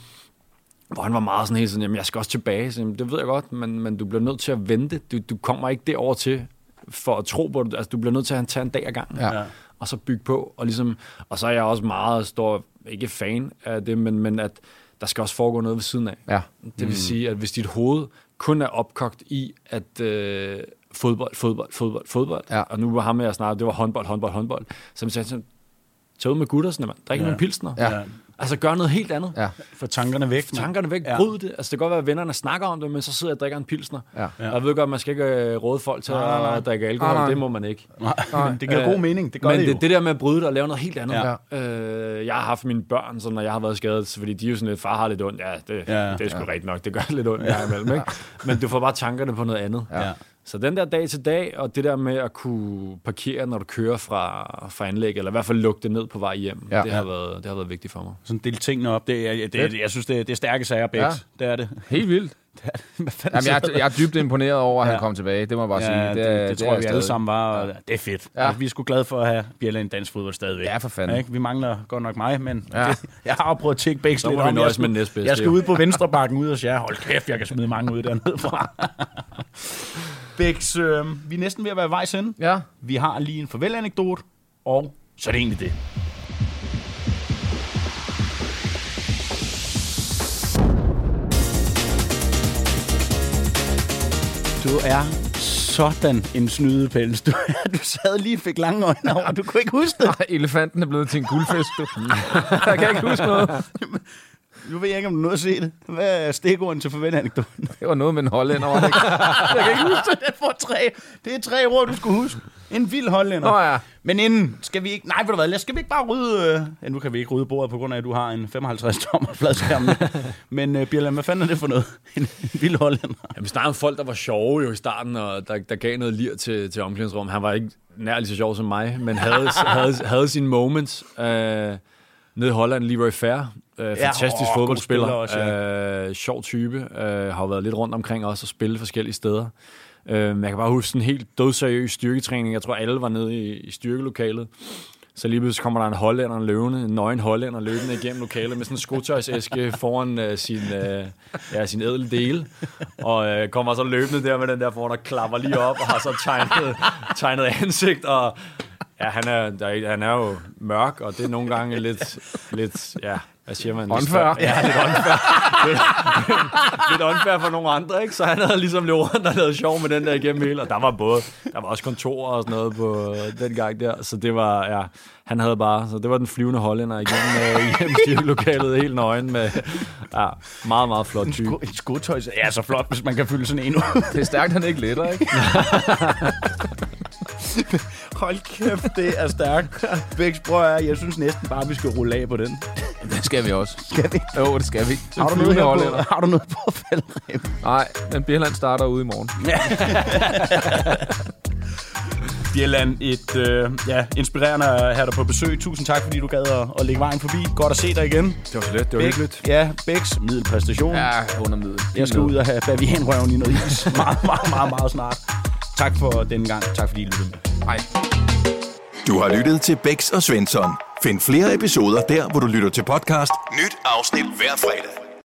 Hvor han var meget sådan helt sådan, jamen jeg skal også tilbage. Så, jamen, det ved jeg godt, men, men du bliver nødt til at vente. Du, du kommer ikke derover til for at tro på det. Altså, du bliver nødt til at tage en dag ad gangen. Ja. Ja. Og så bygge på. Og, ligesom, og så er jeg også meget stor, ikke fan af det, men, men at der skal også foregå noget ved siden af. Ja. Det vil sige, at hvis dit hoved kun er opkogt i, at øh, fodbold, fodbold, fodbold, fodbold, Ja. og nu var ham med jeg snart, det var håndbold, håndbold, håndbold, så jeg sagde, tag ud med guttersne, mand. Drik Ja. ja. med pilsner. Ja. Altså, gør noget helt andet. Ja. Få tankerne væk. mand. Tankerne væk, Ja. bryd det. Altså, det kan godt være, at vennerne snakker om det, men så sidder jeg og drikker en pilsner. Ja. Ja. Og jeg ved godt, at man skal ikke øh, råde folk til Nej, nej, nej. at drikke alkohol. Nej, nej. Det må man ikke. Nej, [LAUGHS] men det giver Øh, god mening. Det gør men det jo. det, det der med at bryde det og lave noget helt andet. Ja. Øh, jeg har haft mine børn, så når jeg har været skadet, så fordi de er jo sådan lidt, far har lidt ondt. Ja, det, Ja. ja. det er sgu ja. rigtigt nok. Det gør lidt ondt ja. imellem, ikke? Men du får bare tankerne på noget andet. Ja. Så den der dag til dag, og det der med at kunne parkere, når du kører fra, fra anlæg, eller i hvert fald lukke det ned på vej hjem, Ja. det, har været, det har været vigtigt for mig. Sådan dele tingene op. Det, er, det, det, jeg synes, det, det er stærke sager, Bæks. Ja. Det er det. Helt vildt. [LAUGHS] Hvad Jamen, jeg, er- jeg er dybt imponeret over, at han Ja. kom tilbage. Det må jeg bare sige. Ja, det, det, det, det tror jeg, vi alle stadig. sammen var. og Det er fedt. Ja. Ja. Altså, vi er sgu glade for at have Bjelle i dansk fodbold stadigvæk. Ja, for fanden. Ikke? Vi mangler godt nok mig, men Ja. ja. [LAUGHS] det, jeg har jo prøvet at tjekke Så lidt om. Jeg skal- med næstbedste, Jeg skal ud på venstre bakken ud og sige, hold kæft, jeg kan smide mange ud dernede fra. [LAUGHS] Bæks, øh, vi er næsten ved at være vejs ende. Ja. Vi har lige en farvel-anekdote, og så er det egentlig det. Du er sådan en snydepels. Du, du sad lige og fik lange øjne over, du kunne ikke huske det. Ej, elefanten er blevet til en guldfisk, du. jeg kan ikke huske noget. [LAUGHS] Nu ved jeg ikke, om du nåede at se det. Hvad er stikorden til farvel-anekdoten? Det var noget med en hollænder. [LAUGHS] Jeg kan ikke huske det. Det er, tre, det er tre ord, du skulle huske. En vild hollænder. Nå ja. Men inden, skal vi ikke... Nej, ved du hvad, lad- skal vi ikke bare rydde... Øh, nu kan vi ikke rydde bordet, på grund af, at du har en 55-tommer fladskærm. [LAUGHS] Men uh, Bjelland, hvad fanden er det for noget? En, [LAUGHS] en vild hollænder. Jamen, vi snakkede om folk, der var sjove jo i starten, og der, der gav noget lir til, til omklædningsrum. Han var ikke nær lige så sjov som mig, men havde, [LAUGHS] havde, havde sine moments. Øh, nede i Holland, Leroy Fair. Øh, fantastisk god fodboldspiller. spiller også, ja. øh, sjov type. Øh, har jo været lidt rundt omkring også og spillet forskellige steder. Øh, jeg kan bare huske sådan en helt dødseriøs styrketræning. Jeg tror, alle var nede i, i styrkelokalet. Så lige pludselig kommer der en hollænder løvende, en nøgen hollænder løbende igennem lokalet med sådan en skotøjsæske [LAUGHS] foran øh, sin, øh, ja, sin ædle dele. Og øh, kommer så løbende der med den der foran og klapper lige op og har så tegnet, tegnet ansigt. Og ja, han er, der, er- han er jo mørk, og det er nogle gange lidt, lidt ja, hvad siger man? Unfair. Ja, lidt unfair. [LAUGHS] lidt, unfair for nogle andre, ikke? Så han havde ligesom løbet rundt og lavet sjov med den der igennem hele. Og der var både, der var også kontor og sådan noget på øh, den gang der. Så det var, ja, han havde bare, så det var den flyvende hollænder igennem, øh, igennem styrkelokalet helt nøgen med, ja, meget, meget flot type. Sko- En skotøj, ja, så flot, hvis man kan fylde sådan en ud. Det er stærkt, han ikke letter, ikke? [LAUGHS] Hold kæft, det er stærkt. Bæks, bror, jeg synes næsten bare, vi skal rulle af på den. Det skal vi også. Skal vi? Jo, det skal vi. Har du, noget her på, har du noget på faldrem? Nej, men Bjelland starter ude i morgen. Bjelland, et øh, ja, inspirerende at have dig på besøg. Tusind tak, fordi du gad at, at lægge vejen forbi. Godt at se dig igen. Det var så let, det var Bæk- hyggeligt. Ja, Bæks middelpræstation. Ja, under middel. Jeg skal ud og have bavianrøven i noget is. meget, meget, meget, meget snart. Tak for denne gang. Tak fordi I lyttede med. Nej. Du har lyttet til Bæks og Svensson. Find flere episoder der, hvor du lytter til podcast. Nyt afsnit hver fredag.